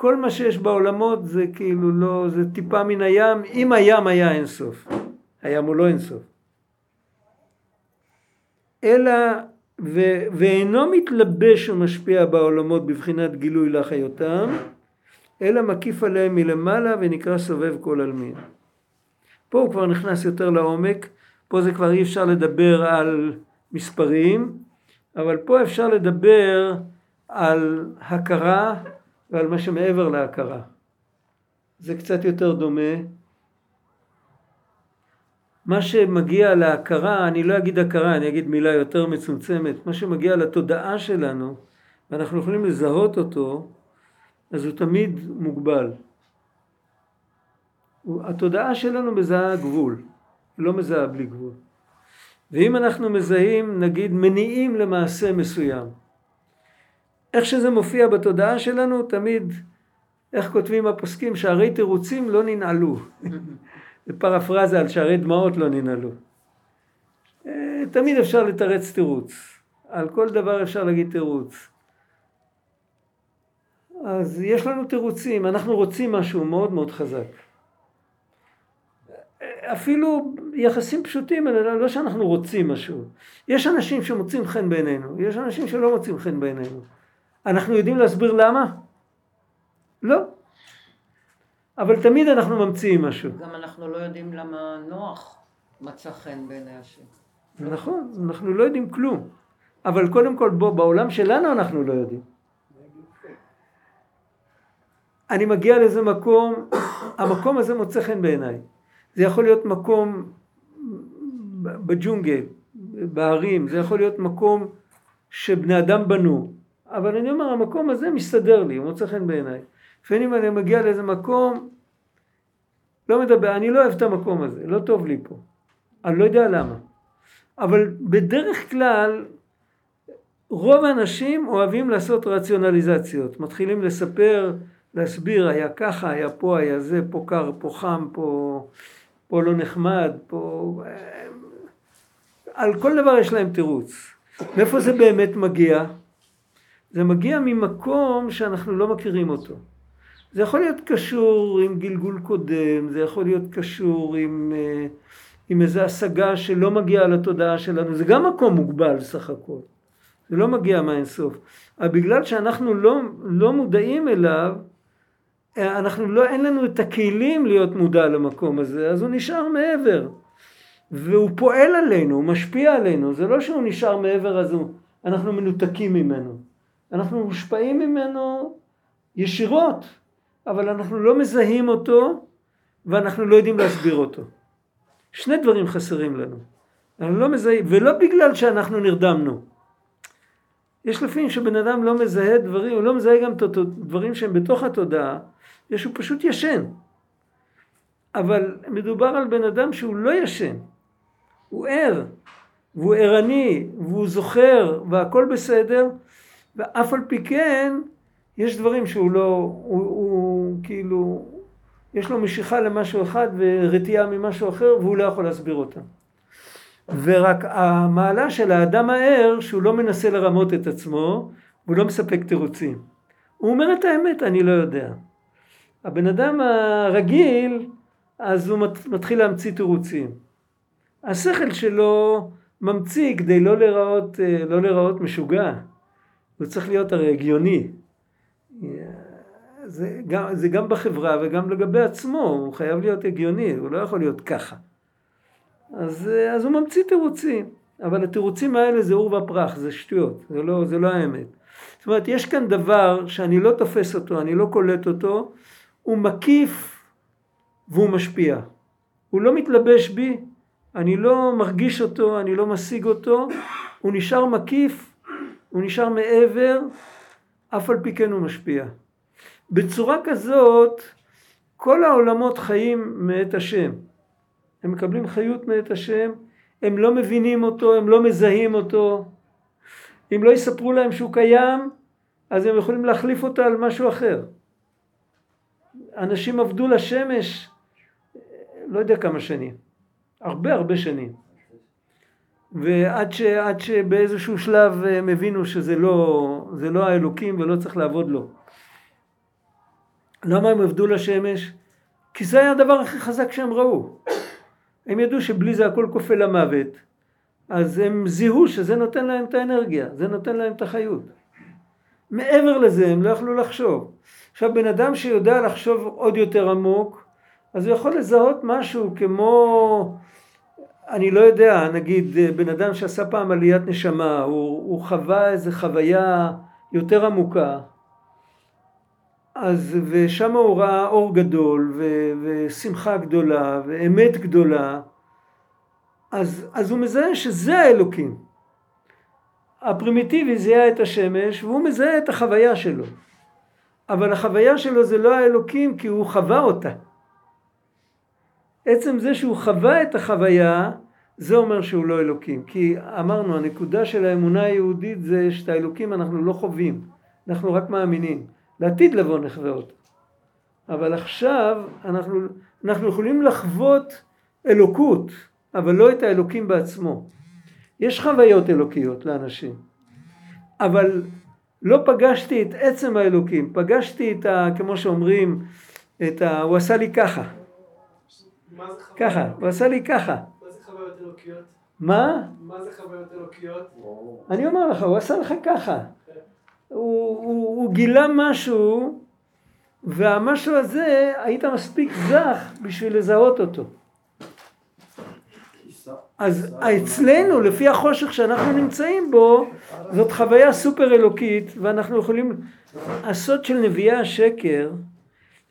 כל מה שיש בעולמות זה כאילו לא, זה טיפה מן הים, אם הים היה אין סוף. הים הוא לא אין סוף. אלא, ו, ואינו מתלבש ומשפיע בעולמות בבחינת גילוי לחיותם, אלא מקיף עליהם מלמעלה ונקרא סובב כל עלמין. פה הוא כבר נכנס יותר לעומק, פה זה כבר אי אפשר לדבר על מספרים, אבל פה אפשר לדבר על הכרה ועל מה שמעבר להכרה. זה קצת יותר דומה. מה שמגיע להכרה, אני לא אגיד הכרה, אני אגיד מילה יותר מצומצמת, מה שמגיע לתודעה שלנו, ואנחנו יכולים לזהות אותו, אז הוא תמיד מוגבל. התודעה שלנו מזהה גבול, לא מזהה בלי גבול. ואם אנחנו מזהים, נגיד, מניעים למעשה מסוים, איך שזה מופיע בתודעה שלנו, תמיד, איך כותבים הפוסקים, שערי תירוצים לא ננעלו. זה פרפרזה על שערי דמעות לא ננעלו. אה, תמיד אפשר לתרץ תירוץ. על כל דבר אפשר להגיד תירוץ. אז יש לנו תירוצים, אנחנו רוצים משהו מאוד מאוד חזק. אפילו יחסים פשוטים, לא שאנחנו רוצים משהו. יש אנשים שמוצאים חן בעינינו, יש אנשים שלא מוצאים חן בעינינו. אנחנו יודעים להסביר למה? לא. אבל תמיד אנחנו ממציאים משהו. גם אנחנו לא יודעים למה נוח מצא חן בעיני השם. נכון, אנחנו לא יודעים כלום. אבל קודם כל בוא, בעולם שלנו אנחנו לא יודעים. אני מגיע לאיזה מקום, המקום הזה מוצא חן בעיניי. זה יכול להיות מקום בג'ונגל, בהרים, זה יכול להיות מקום שבני אדם בנו, אבל אני אומר, המקום הזה מסתדר לי, הוא מוצא חן בעיניי. לפעמים אני מגיע לאיזה מקום, לא מדבר, אני לא אוהב את המקום הזה, לא טוב לי פה. אני לא יודע למה. אבל בדרך כלל, רוב האנשים אוהבים לעשות רציונליזציות. מתחילים לספר, להסביר, היה ככה, היה פה, היה זה, פה קר, פה חם, פה, פה לא נחמד, פה... על כל דבר יש להם תירוץ. מאיפה זה באמת מגיע? זה מגיע ממקום שאנחנו לא מכירים אותו. זה יכול להיות קשור עם גלגול קודם, זה יכול להיות קשור עם, אה, עם איזו השגה שלא מגיעה לתודעה שלנו, זה גם מקום מוגבל סך הכל. זה לא מגיע מהאינסוף. אבל בגלל שאנחנו לא, לא מודעים אליו, אה, אנחנו לא, אין לנו את הכלים להיות מודע למקום הזה, אז הוא נשאר מעבר. והוא פועל עלינו, הוא משפיע עלינו, זה לא שהוא נשאר מעבר אז הוא, אנחנו מנותקים ממנו. אנחנו מושפעים ממנו ישירות, אבל אנחנו לא מזהים אותו ואנחנו לא יודעים להסביר אותו. שני דברים חסרים לנו. אנחנו לא מזהים, ולא בגלל שאנחנו נרדמנו. יש לפעמים שבן אדם לא מזהה דברים, הוא לא מזהה גם דברים שהם בתוך התודעה, יש הוא פשוט ישן. אבל מדובר על בן אדם שהוא לא ישן, הוא ער, והוא ערני, והוא זוכר, והכל בסדר, ואף על פי כן, יש דברים שהוא לא, הוא, הוא כאילו, יש לו משיכה למשהו אחד ורתיעה ממשהו אחר, והוא לא יכול להסביר אותם. ורק המעלה של האדם הער, שהוא לא מנסה לרמות את עצמו, והוא לא מספק תירוצים. הוא אומר את האמת, אני לא יודע. הבן אדם הרגיל, אז הוא מת- מתחיל להמציא תירוצים. השכל שלו ממציא כדי לא להיראות, לא להיראות משוגע. הוא צריך להיות הרי הגיוני. זה גם, זה גם בחברה וגם לגבי עצמו, הוא חייב להיות הגיוני, הוא לא יכול להיות ככה. אז, אז הוא ממציא תירוצים, אבל התירוצים האלה זה עור ופרח, זה שטויות, זה לא, זה לא האמת. זאת אומרת, יש כאן דבר שאני לא תופס אותו, אני לא קולט אותו, הוא מקיף והוא משפיע. הוא לא מתלבש בי, אני לא מרגיש אותו, אני לא משיג אותו, הוא נשאר מקיף, הוא נשאר מעבר, אף על פי כן הוא משפיע. בצורה כזאת, כל העולמות חיים מאת השם. הם מקבלים חיות מאת השם, הם לא מבינים אותו, הם לא מזהים אותו. אם לא יספרו להם שהוא קיים, אז הם יכולים להחליף אותה על משהו אחר. אנשים עבדו לשמש, לא יודע כמה שנים, הרבה הרבה שנים. ועד ש, שבאיזשהו שלב הם הבינו שזה לא, לא האלוקים ולא צריך לעבוד לו. למה הם עבדו לשמש? כי זה היה הדבר הכי חזק שהם ראו. הם ידעו שבלי זה הכל כופה למוות, אז הם זיהו שזה נותן להם את האנרגיה, זה נותן להם את החיות. מעבר לזה הם לא יכלו לחשוב. עכשיו בן אדם שיודע לחשוב עוד יותר עמוק, אז הוא יכול לזהות משהו כמו, אני לא יודע, נגיד בן אדם שעשה פעם עליית נשמה, הוא, הוא חווה איזו חוויה יותר עמוקה, אז ושם הוא ראה אור גדול ו, ושמחה גדולה ואמת גדולה, אז, אז הוא מזהה שזה האלוקים. הפרימיטיבי זיהה את השמש והוא מזהה את החוויה שלו. אבל החוויה שלו זה לא האלוקים כי הוא חווה אותה. עצם זה שהוא חווה את החוויה זה אומר שהוא לא אלוקים. כי אמרנו הנקודה של האמונה היהודית זה שאת האלוקים אנחנו לא חווים, אנחנו רק מאמינים. לעתיד לבוא נחווה אותו. אבל עכשיו אנחנו, אנחנו יכולים לחוות אלוקות, אבל לא את האלוקים בעצמו. יש חוויות אלוקיות לאנשים, אבל לא פגשתי את עצם האלוקים, פגשתי את ה... כמו שאומרים, את ה... הוא עשה לי ככה. ככה, הוא עשה לי ככה. מה זה חוויות אלוקיות? מה? מה זה חוויות אלוקיות? אני אומר לך, הוא עשה לך ככה. הוא, הוא, הוא גילה משהו, והמשהו הזה, היית מספיק זך בשביל לזהות אותו. אז אצלנו, לפי החושך שאנחנו נמצאים בו, זאת חוויה סופר אלוקית, ואנחנו יכולים... הסוד של נביאי השקר,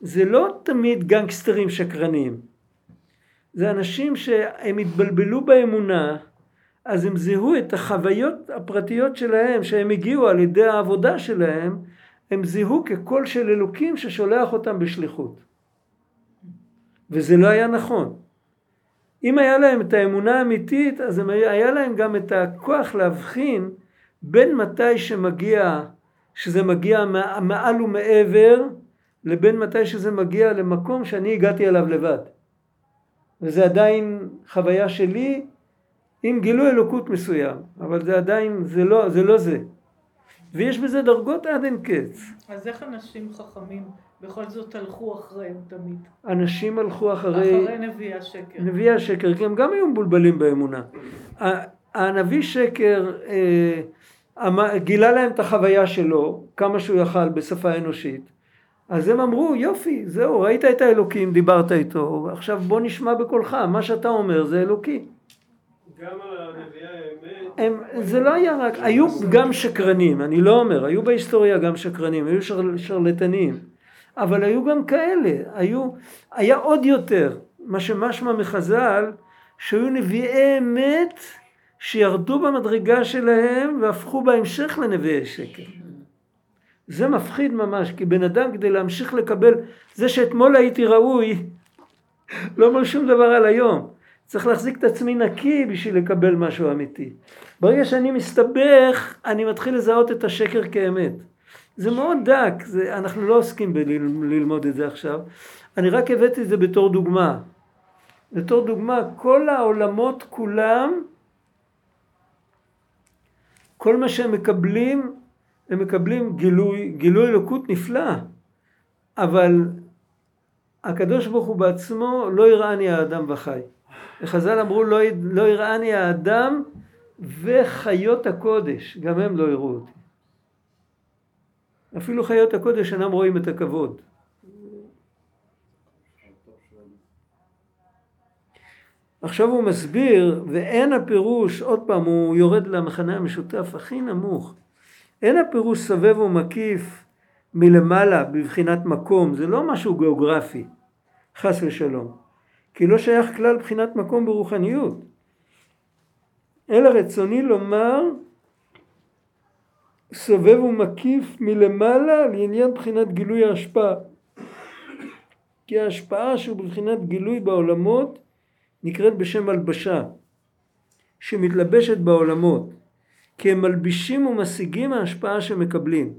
זה לא תמיד גנגסטרים שקרנים. זה אנשים שהם התבלבלו באמונה, אז הם זיהו את החוויות הפרטיות שלהם, שהם הגיעו על ידי העבודה שלהם, הם זיהו כקול של אלוקים ששולח אותם בשליחות. וזה לא היה נכון. אם היה להם את האמונה האמיתית, אז היה להם גם את הכוח להבחין בין מתי שמגיע, שזה מגיע מעל ומעבר, לבין מתי שזה מגיע למקום שאני הגעתי אליו לבד. וזה עדיין חוויה שלי עם גילוי אלוקות מסוים, אבל זה עדיין, זה לא זה. לא זה. ויש בזה דרגות עד אין קץ. אז איך אנשים חכמים בכל זאת הלכו אחריהם תמיד? אנשים הלכו אחרי... אחרי נביאי השקר. נביאי השקר, כי הם גם היו מבולבלים באמונה. הנביא שקר אה, גילה להם את החוויה שלו, כמה שהוא יכל בשפה אנושית. אז הם אמרו, יופי, זהו, ראית את האלוקים, דיברת איתו, עכשיו בוא נשמע בקולך, מה שאתה אומר זה אלוקי. גם על הנביאי האמת. הם, זה לא היה רק, היו גם שקרנים, אני לא אומר, היו בהיסטוריה גם שקרנים, היו שר, שרלטנים, אבל היו גם כאלה, היו, היה עוד יותר, מה שמשמע מחז"ל, שהיו נביאי אמת שירדו במדרגה שלהם והפכו בהמשך לנביאי שקר. זה מפחיד ממש, כי בן אדם כדי להמשיך לקבל, זה שאתמול הייתי ראוי, לא אומר שום דבר על היום. צריך להחזיק את עצמי נקי בשביל לקבל משהו אמיתי. ברגע שאני מסתבך, אני מתחיל לזהות את השקר כאמת. זה מאוד דק, זה, אנחנו לא עוסקים בללמוד את זה עכשיו. אני רק הבאתי את זה בתור דוגמה. בתור דוגמה, כל העולמות כולם, כל מה שהם מקבלים מקבלים גילוי, גילוי אלוקות נפלא, אבל הקדוש ברוך הוא בעצמו לא יראני האדם וחי. וחז"ל אמרו לא, לא יראני האדם וחיות הקודש, גם הם לא יראו אותי. אפילו חיות הקודש אינם רואים את הכבוד. עכשיו הוא מסביר, ואין הפירוש, עוד פעם, הוא יורד למכנה המשותף הכי נמוך. אין הפירוש סובב ומקיף מלמעלה בבחינת מקום, זה לא משהו גיאוגרפי, חס ושלום. כי לא שייך כלל בחינת מקום ברוחניות. אלא רצוני לומר סובב ומקיף מלמעלה לעניין בחינת גילוי ההשפעה. כי ההשפעה שהוא בבחינת גילוי בעולמות נקראת בשם הלבשה, שמתלבשת בעולמות, כי הם מלבישים ומשיגים ההשפעה שמקבלים.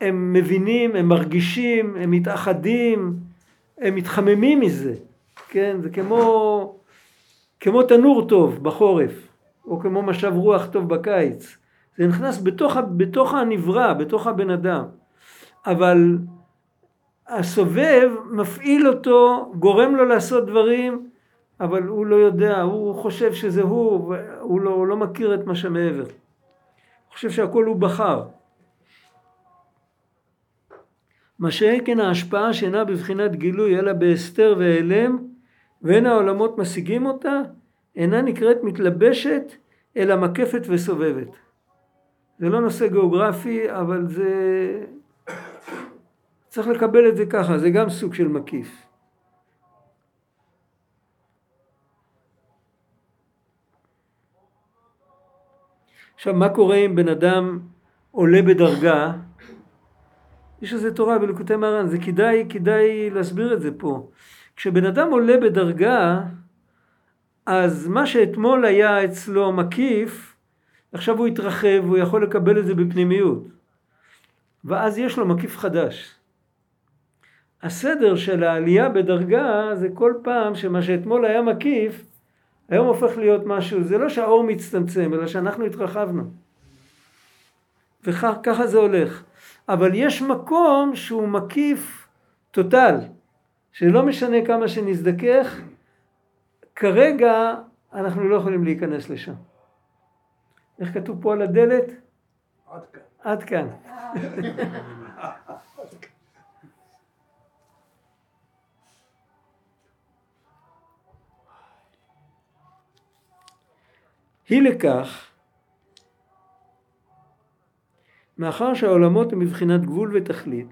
הם מבינים, הם מרגישים, הם מתאחדים, הם מתחממים מזה, כן? זה כמו, כמו תנור טוב בחורף, או כמו משב רוח טוב בקיץ. זה נכנס בתוך, בתוך הנברא, בתוך הבן אדם. אבל הסובב מפעיל אותו, גורם לו לעשות דברים, אבל הוא לא יודע, הוא חושב שזה הוא, הוא לא, הוא לא מכיר את מה שמעבר. הוא חושב שהכל הוא בחר. מה שכן ההשפעה שאינה בבחינת גילוי אלא בהסתר והיעלם ואין העולמות משיגים אותה אינה נקראת מתלבשת אלא מקפת וסובבת. זה לא נושא גיאוגרפי אבל זה צריך לקבל את זה ככה זה גם סוג של מקיף. עכשיו מה קורה אם בן אדם עולה בדרגה יש איזה תורה בלקוטי מרן, זה כדאי, כדאי להסביר את זה פה. כשבן אדם עולה בדרגה, אז מה שאתמול היה אצלו מקיף, עכשיו הוא התרחב, הוא יכול לקבל את זה בפנימיות. ואז יש לו מקיף חדש. הסדר של העלייה בדרגה זה כל פעם שמה שאתמול היה מקיף, היום הופך להיות משהו, זה לא שהאור מצטמצם, אלא שאנחנו התרחבנו. וככה זה הולך. אבל יש מקום שהוא מקיף טוטל, שלא משנה כמה שנזדכך, כרגע אנחנו לא יכולים להיכנס לשם. איך כתוב פה על הדלת? עד כאן. עד כאן. היא לכך מאחר שהעולמות הם מבחינת גבול ותכלית,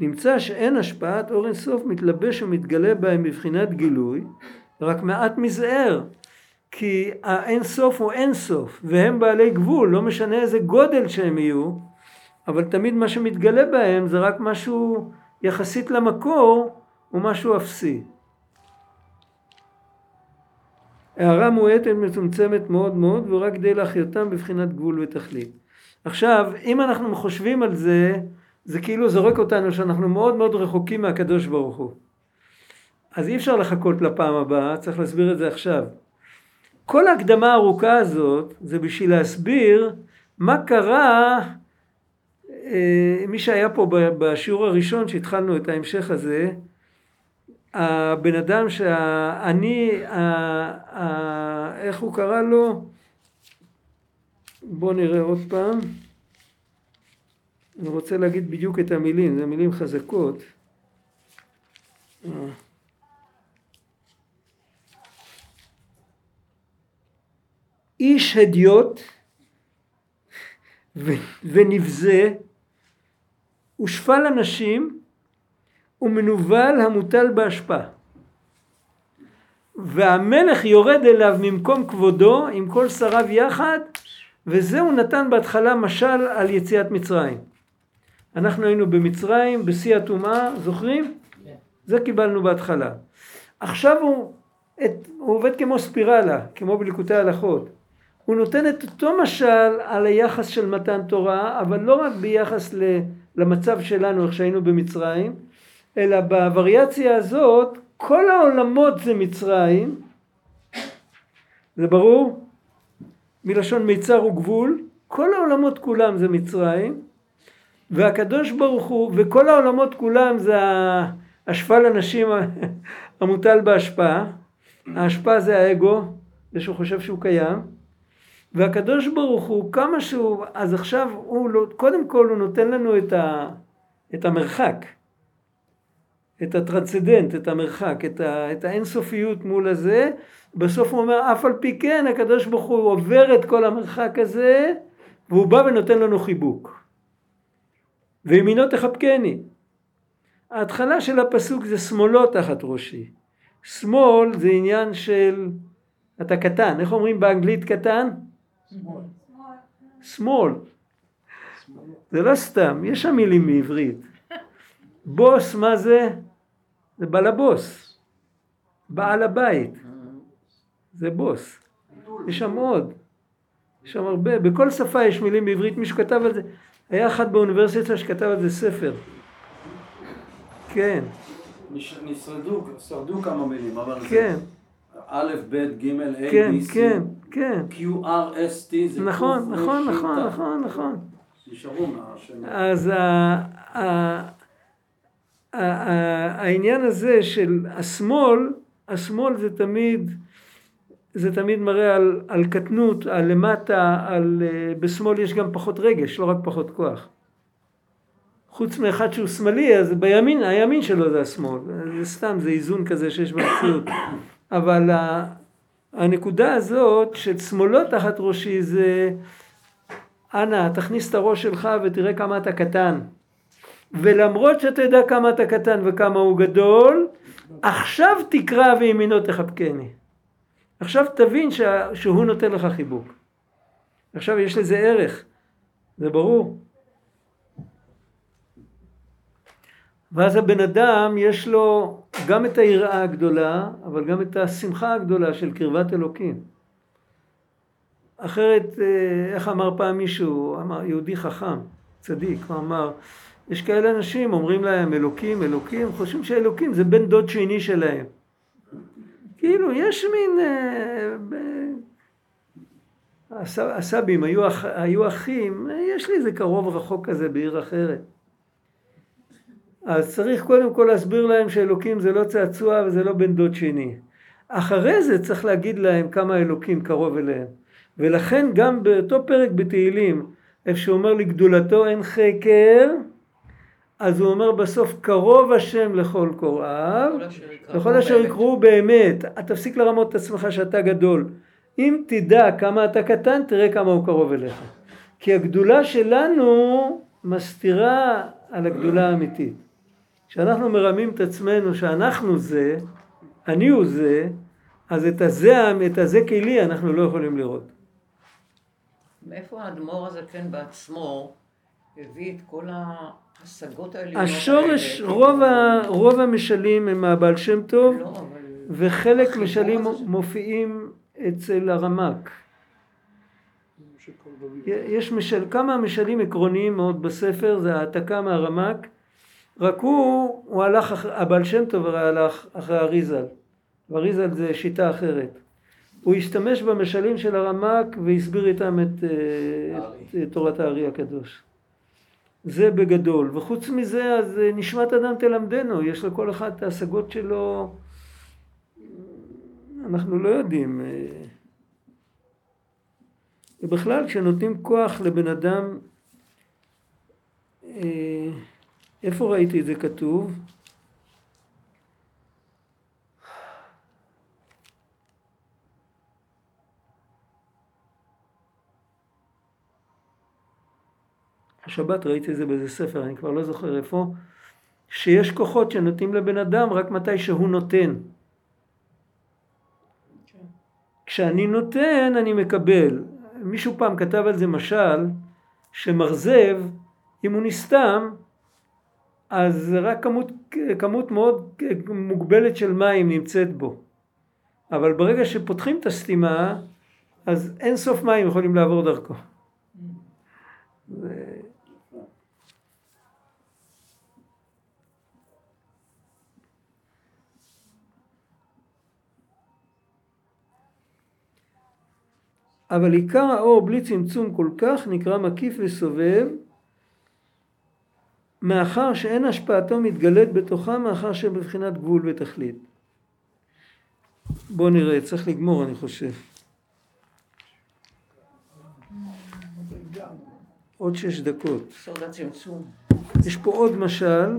נמצא שאין השפעת אור אינסוף מתלבש ומתגלה בהם מבחינת גילוי, רק מעט מזער, כי האין סוף הוא אין סוף, והם בעלי גבול, לא משנה איזה גודל שהם יהיו, אבל תמיד מה שמתגלה בהם זה רק משהו יחסית למקור, הוא משהו אפסי. הערה מועטת מצומצמת מאוד מאוד, ורק כדי להחיותם בבחינת גבול ותכלית. עכשיו, אם אנחנו חושבים על זה, זה כאילו זורק אותנו שאנחנו מאוד מאוד רחוקים מהקדוש ברוך הוא. אז אי אפשר לחכות לפעם הבאה, צריך להסביר את זה עכשיו. כל ההקדמה הארוכה הזאת זה בשביל להסביר מה קרה, אה, מי שהיה פה בשיעור הראשון שהתחלנו את ההמשך הזה, הבן אדם שאני, איך הוא קרא לו? בואו נראה עוד פעם. אני רוצה להגיד בדיוק את המילים, זה מילים חזקות. איש הדיוט ונבזה ושפל אנשים ומנוול המוטל בהשפעה. והמלך יורד אליו ממקום כבודו עם כל שריו יחד וזה הוא נתן בהתחלה משל על יציאת מצרים. אנחנו היינו במצרים בשיא הטומאה, זוכרים? כן. זה קיבלנו בהתחלה. עכשיו הוא, את, הוא עובד כמו ספירלה, כמו בליקוטי הלכות. הוא נותן את אותו משל על היחס של מתן תורה, אבל לא רק ביחס למצב שלנו, איך שהיינו במצרים, אלא בווריאציה הזאת, כל העולמות זה מצרים, זה ברור? מלשון מיצר וגבול, כל העולמות כולם זה מצרים, והקדוש ברוך הוא, וכל העולמות כולם זה השפל הנשים המוטל בהשפעה. ההשפעה זה האגו, זה שהוא חושב שהוא קיים. והקדוש ברוך הוא, כמה שהוא, אז עכשיו הוא, לא, קודם כל הוא נותן לנו את, ה, את המרחק, את הטרנסצדנט, את המרחק, את, ה, את האינסופיות מול הזה, בסוף הוא אומר, אף על פי כן, הקדוש ברוך הוא עובר את כל המרחק הזה, והוא בא ונותן לנו חיבוק. וימינו תחבקני. ההתחלה של הפסוק זה שמאלו תחת ראשי. שמאל זה עניין של אתה קטן, איך אומרים באנגלית קטן? שמאל. זה לא סתם, יש שם מילים בעברית. בוס, מה זה? זה בעל הבוס. בעל הבית. זה בוס. יש שם עוד. יש שם הרבה. בכל שפה יש מילים בעברית. מישהו כתב על זה. היה אחד באוניברסיטה שכתב על זה ספר. כן. נשרדו, שרדו כמה מילים, אבל כן. זה א', ב', ג', A, כן, B, C, כן, כן. Q, R, S, T, זה נכון, נכון, נכון. נכון, נכון. נשארו מהשם. אז ה- ה- העניין הזה של השמאל, השמאל זה תמיד, זה תמיד מראה על, על קטנות, על למטה, על, אה, בשמאל יש גם פחות רגש, לא רק פחות כוח. חוץ מאחד שהוא שמאלי, אז בימין, הימין שלו זה השמאל. זה סתם, זה איזון כזה שיש במציאות. אבל ה- הנקודה הזאת של שמאלו תחת ראשי זה, אנא, תכניס את הראש שלך ותראה כמה אתה קטן. ולמרות שאתה יודע כמה אתה קטן וכמה הוא גדול, עכשיו תקרא וימינו תחבקני. עכשיו תבין שה, שהוא נותן לך חיבוק. עכשיו יש לזה ערך, זה ברור. ואז הבן אדם יש לו גם את היראה הגדולה, אבל גם את השמחה הגדולה של קרבת אלוקים. אחרת, אה, איך אמר פעם מישהו, אמר יהודי חכם, צדיק, הוא אמר, יש כאלה אנשים אומרים להם אלוקים, אלוקים, חושבים שאלוקים זה בן דוד שני שלהם. כאילו יש מין, אה, הסבים היו, היו אחים, יש לי איזה קרוב רחוק כזה בעיר אחרת. אז צריך קודם כל להסביר להם שאלוקים זה לא צעצוע וזה לא בן דוד שני. אחרי זה צריך להגיד להם כמה אלוקים קרוב אליהם. ולכן גם באותו פרק בתהילים, איפה שהוא אומר לגדולתו אין חקר, אז הוא אומר בסוף קרוב השם לכל קוראיו, לכל אשר יקראו באמת. תפסיק לרמות את עצמך שאתה גדול. אם תדע כמה אתה קטן, תראה כמה הוא קרוב אליך. כי הגדולה שלנו מסתירה על הגדולה האמיתית. כשאנחנו מרמים את עצמנו שאנחנו זה, אני הוא זה, אז את הזה, את הזה כלי אנחנו לא יכולים לראות. מאיפה האדמו"ר הזה כן בעצמו הביא את כל ההשגות העליונות השורש, האלה? רוב, ה, רוב המשלים הם מהבעל שם טוב, לא, אבל וחלק משלים הזה ש- מופיעים אצל הרמ"ק. יש משל, כמה משלים עקרוניים מאוד בספר, זה העתקה מהרמ"ק, רק הוא, הוא הלך, הבעל שם טוב הרי הלך אחרי אריזל, ואריזל זה שיטה אחרת. הוא השתמש במשלים של הרמ"ק והסביר איתם את, אה, את, את תורת הארי הקדוש. זה בגדול, וחוץ מזה אז אה, נשמת אדם תלמדנו, יש לכל אחד את ההשגות שלו, אנחנו לא יודעים. אה, ובכלל כשנותנים כוח לבן אדם, אה, איפה ראיתי את זה כתוב? השבת ראיתי את זה באיזה ספר, אני כבר לא זוכר איפה, שיש כוחות שנותנים לבן אדם רק מתי שהוא נותן. כשאני נותן, אני מקבל. מישהו פעם כתב על זה משל, שמרזב, אם הוא נסתם, אז רק כמות, כמות מאוד מוגבלת של מים נמצאת בו. אבל ברגע שפותחים את הסתימה, אז אין סוף מים יכולים לעבור דרכו. זה... אבל עיקר האור בלי צמצום כל כך נקרא מקיף וסובב, מאחר שאין השפעתו מתגלית בתוכה, מאחר שבבחינת גבול ותכלית. בואו נראה, צריך לגמור אני חושב. עוד שש דקות. יש פה עוד משל.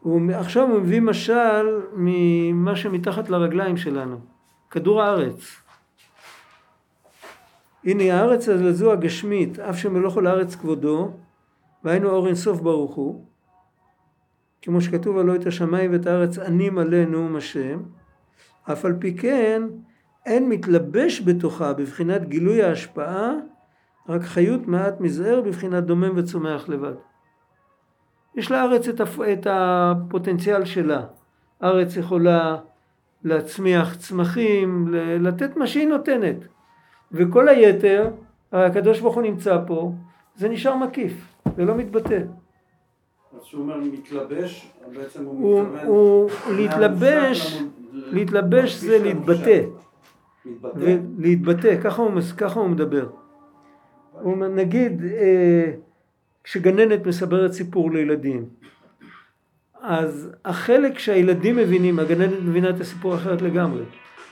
הוא, עכשיו הוא מביא משל ממה שמתחת לרגליים שלנו, כדור הארץ. הנה הארץ הזו הגשמית, אף שמלוך על הארץ כבודו, והיינו אור אינסוף ברוך הוא, כמו שכתוב הלא את השמיים ואת הארץ אני מלא נאום השם, אף על פי כן אין מתלבש בתוכה בבחינת גילוי ההשפעה, רק חיות מעט מזער בבחינת דומם וצומח לבד. יש לארץ את, הפ... את הפוטנציאל שלה. ארץ יכולה להצמיח צמחים, לתת מה שהיא נותנת. וכל היתר, הקדוש ברוך הוא נמצא פה, זה נשאר מקיף, זה לא מתבטא. אז כשהוא אומר מתלבש, בעצם הוא הוא, מתכוון... הוא להתלבש, להתלבש זה. להתבטא. מתבטא? ולהתבטא, ככה הוא, ככה הוא מדבר. הוא אומר, נגיד, אה, כשגננת מספרת סיפור לילדים, אז החלק שהילדים מבינים, הגננת מבינה את הסיפור אחרת לגמרי.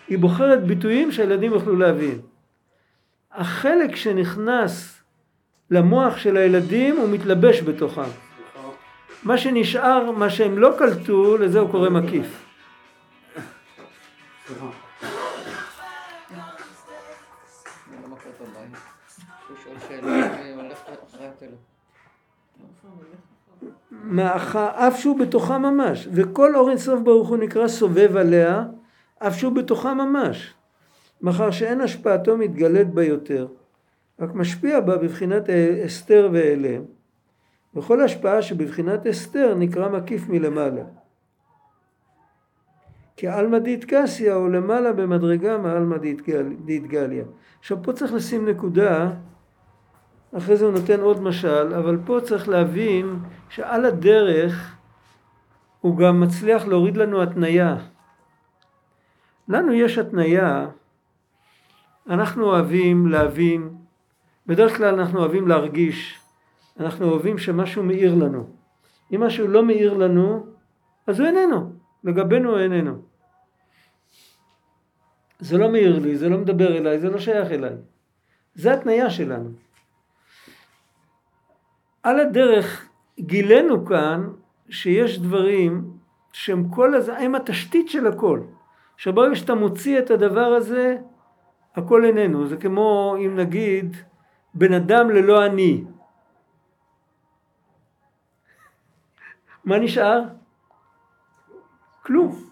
היא בוחרת ביטויים שהילדים יוכלו להבין. החלק שנכנס למוח של הילדים הוא מתלבש בתוכם. מה שנשאר, מה שהם לא קלטו, לזה הוא קורא מקיף. אף שהוא בתוכה ממש, וכל אור אינסוף ברוך הוא נקרא סובב עליה, אף שהוא בתוכה ממש, מאחר שאין השפעתו מתגלית בה יותר, רק משפיע בה בבחינת אסתר ואלם, וכל השפעה שבבחינת אסתר נקרא מקיף מלמעלה. כעלמא דיתקסיה או למעלה במדרגה מעלמא דיתגליה. עכשיו פה צריך לשים נקודה אחרי זה הוא נותן עוד משל, אבל פה צריך להבין שעל הדרך הוא גם מצליח להוריד לנו התניה. לנו יש התניה, אנחנו אוהבים להבין, בדרך כלל אנחנו אוהבים להרגיש, אנחנו אוהבים שמשהו מאיר לנו. אם משהו לא מאיר לנו, אז הוא איננו, לגבינו הוא איננו. זה לא מאיר לי, זה לא מדבר אליי, זה לא שייך אליי. זה התניה שלנו. על הדרך גילינו כאן שיש דברים שהם כל הזה, הם התשתית של הכל. שברגע שאתה מוציא את הדבר הזה, הכל איננו. זה כמו אם נגיד בן אדם ללא אני. מה נשאר? כלום.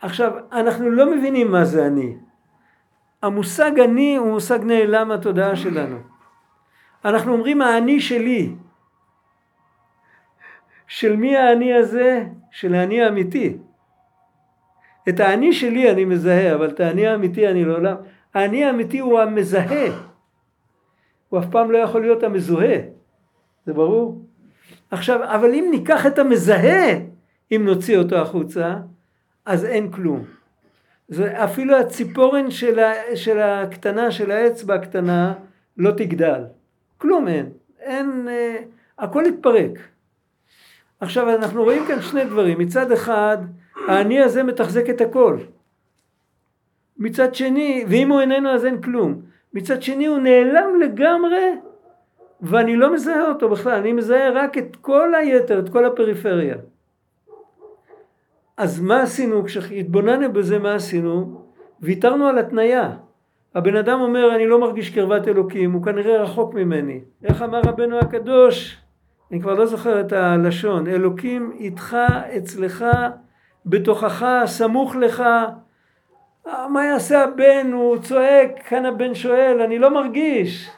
עכשיו, אנחנו לא מבינים מה זה אני. המושג אני הוא מושג נעלם מהתודעה שלנו. אנחנו אומרים האני שלי. של מי האני הזה? של האני האמיתי. את האני שלי אני מזהה, אבל את האני האמיתי אני לעולם... האני האמיתי הוא המזהה. הוא אף פעם לא יכול להיות המזוהה. זה ברור? עכשיו, אבל אם ניקח את המזהה, אם נוציא אותו החוצה, אז אין כלום. זה אפילו הציפורן של, ה, של הקטנה, של האצבע הקטנה, לא תגדל. כלום אין. אין, אה, הכל התפרק. עכשיו אנחנו רואים כאן שני דברים. מצד אחד, האני הזה מתחזק את הכל. מצד שני, ואם הוא איננו אז אין כלום. מצד שני הוא נעלם לגמרי ואני לא מזהה אותו בכלל, אני מזהה רק את כל היתר, את כל הפריפריה. אז מה עשינו? כשהתבוננו בזה מה עשינו? ויתרנו על התניה. הבן אדם אומר אני לא מרגיש קרבת אלוקים, הוא כנראה רחוק ממני. איך אמר רבנו הקדוש? אני כבר לא זוכר את הלשון. אלוקים איתך, אצלך, בתוכך, סמוך לך. מה יעשה הבן? הוא צועק, כאן הבן שואל, אני לא מרגיש.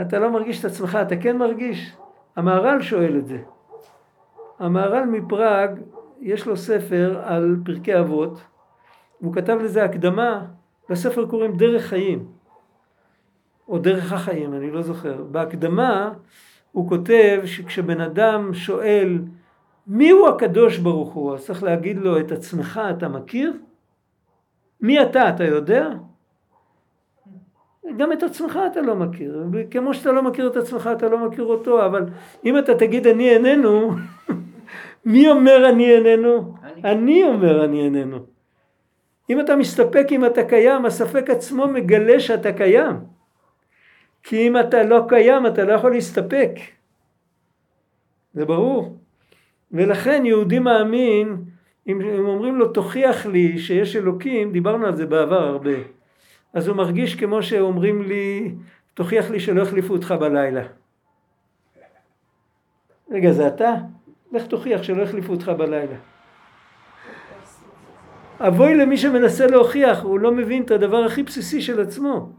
אתה לא מרגיש את עצמך, אתה כן מרגיש? המהר"ל שואל את זה. המהר"ל מפראג, יש לו ספר על פרקי אבות, והוא כתב לזה הקדמה, לספר קוראים דרך חיים, או דרך החיים, אני לא זוכר. בהקדמה הוא כותב שכשבן אדם שואל מי הוא הקדוש ברוך הוא, אז צריך להגיד לו את עצמך אתה מכיר? מי אתה, אתה יודע? גם את עצמך אתה לא מכיר, כמו שאתה לא מכיר את עצמך אתה לא מכיר אותו, אבל אם אתה תגיד אני איננו, מי אומר אני איננו? אני. אני אומר אני איננו. אם אתה מסתפק אם אתה קיים, הספק עצמו מגלה שאתה קיים. כי אם אתה לא קיים, אתה לא יכול להסתפק. זה ברור. ולכן יהודי מאמין, אם, אם אומרים לו תוכיח לי שיש אלוקים, דיברנו על זה בעבר הרבה, אז הוא מרגיש כמו שאומרים לי, תוכיח לי שלא החליפו אותך בלילה. רגע, זה אתה? לך תוכיח שלא החליפו אותך בלילה. אבוי למי שמנסה להוכיח, הוא לא מבין את הדבר הכי בסיסי של עצמו.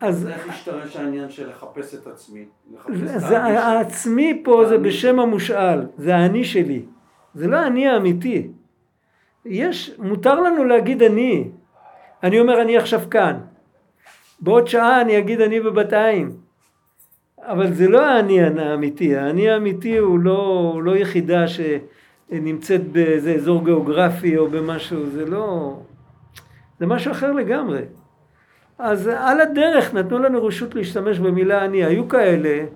אז איך השתרש העניין של לחפש את עצמי? לחפש את? העצמי פה זה בשם המושאל, זה האני שלי, זה לא האני האמיתי. יש, מותר לנו להגיד אני, אני אומר אני עכשיו כאן, בעוד שעה אני אגיד אני בבת עין, אבל זה לא האני האמיתי, האני האמיתי הוא לא, הוא לא יחידה שנמצאת באיזה אזור גיאוגרפי או במשהו, זה לא, זה משהו אחר לגמרי. אז על הדרך נתנו לנו רשות להשתמש במילה אני. היו כאלה,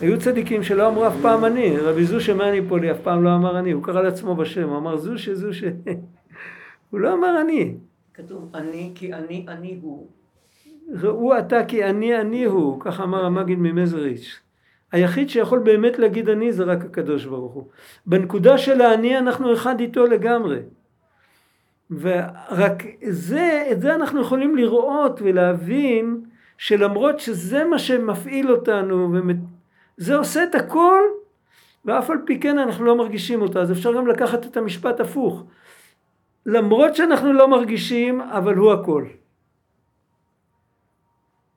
היו צדיקים שלא אמרו אף פעם אני. רבי זושה מניפולי אף פעם לא אמר אני, הוא קרא לעצמו בשם, הוא אמר זושה זושה. הוא לא אמר אני. כתוב אני כי אני אני הוא. ראו אתה כי אני אני הוא, כך אמר המגיד ממזריץ'. היחיד שיכול באמת להגיד אני זה רק הקדוש ברוך הוא. בנקודה של האני אנחנו אחד איתו לגמרי. ורק זה, את זה אנחנו יכולים לראות ולהבין שלמרות שזה מה שמפעיל אותנו, זה עושה את הכל, ואף על פי כן אנחנו לא מרגישים אותו. אז אפשר גם לקחת את המשפט הפוך. למרות שאנחנו לא מרגישים, אבל הוא הכל.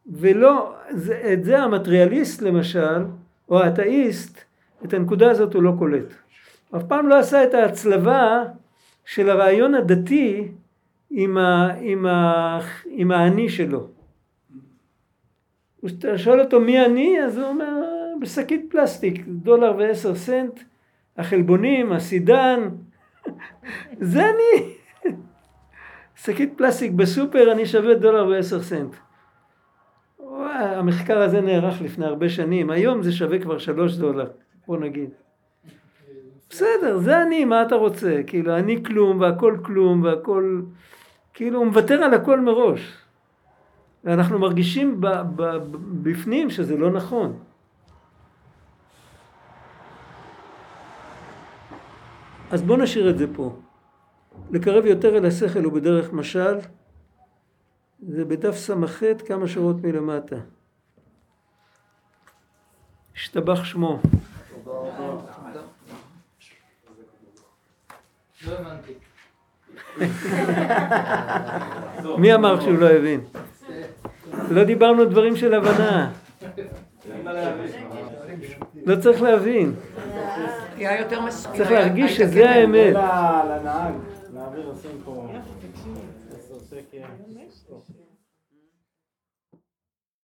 ולא, זה, את זה המטריאליסט למשל, או האתאיסט, את הנקודה הזאת הוא לא קולט. אף פעם לא עשה את ההצלבה של הרעיון הדתי עם, ה, עם, ה, עם האני שלו. כשאתה שואל אותו מי אני, אז הוא אומר, בשקית פלסטיק, דולר ועשר סנט, החלבונים, הסידן, זה אני. שקית פלסטיק בסופר אני שווה דולר ועשר סנט. המחקר הזה נערך לפני הרבה שנים, היום זה שווה כבר שלוש דולר, בוא נגיד. בסדר, זה אני, מה אתה רוצה? כאילו, אני כלום והכל כלום והכל... כאילו, הוא מוותר על הכל מראש. ואנחנו מרגישים ב, ב, בפנים שזה לא נכון. אז בואו נשאיר את זה פה. לקרב יותר אל השכל ובדרך משל, זה בדף ס"ח כמה שורות מלמטה. השתבח שמו. לא הבנתי. מי אמר שהוא לא הבין? לא דיברנו דברים של הבנה. לא צריך להבין. צריך להרגיש שזה האמת.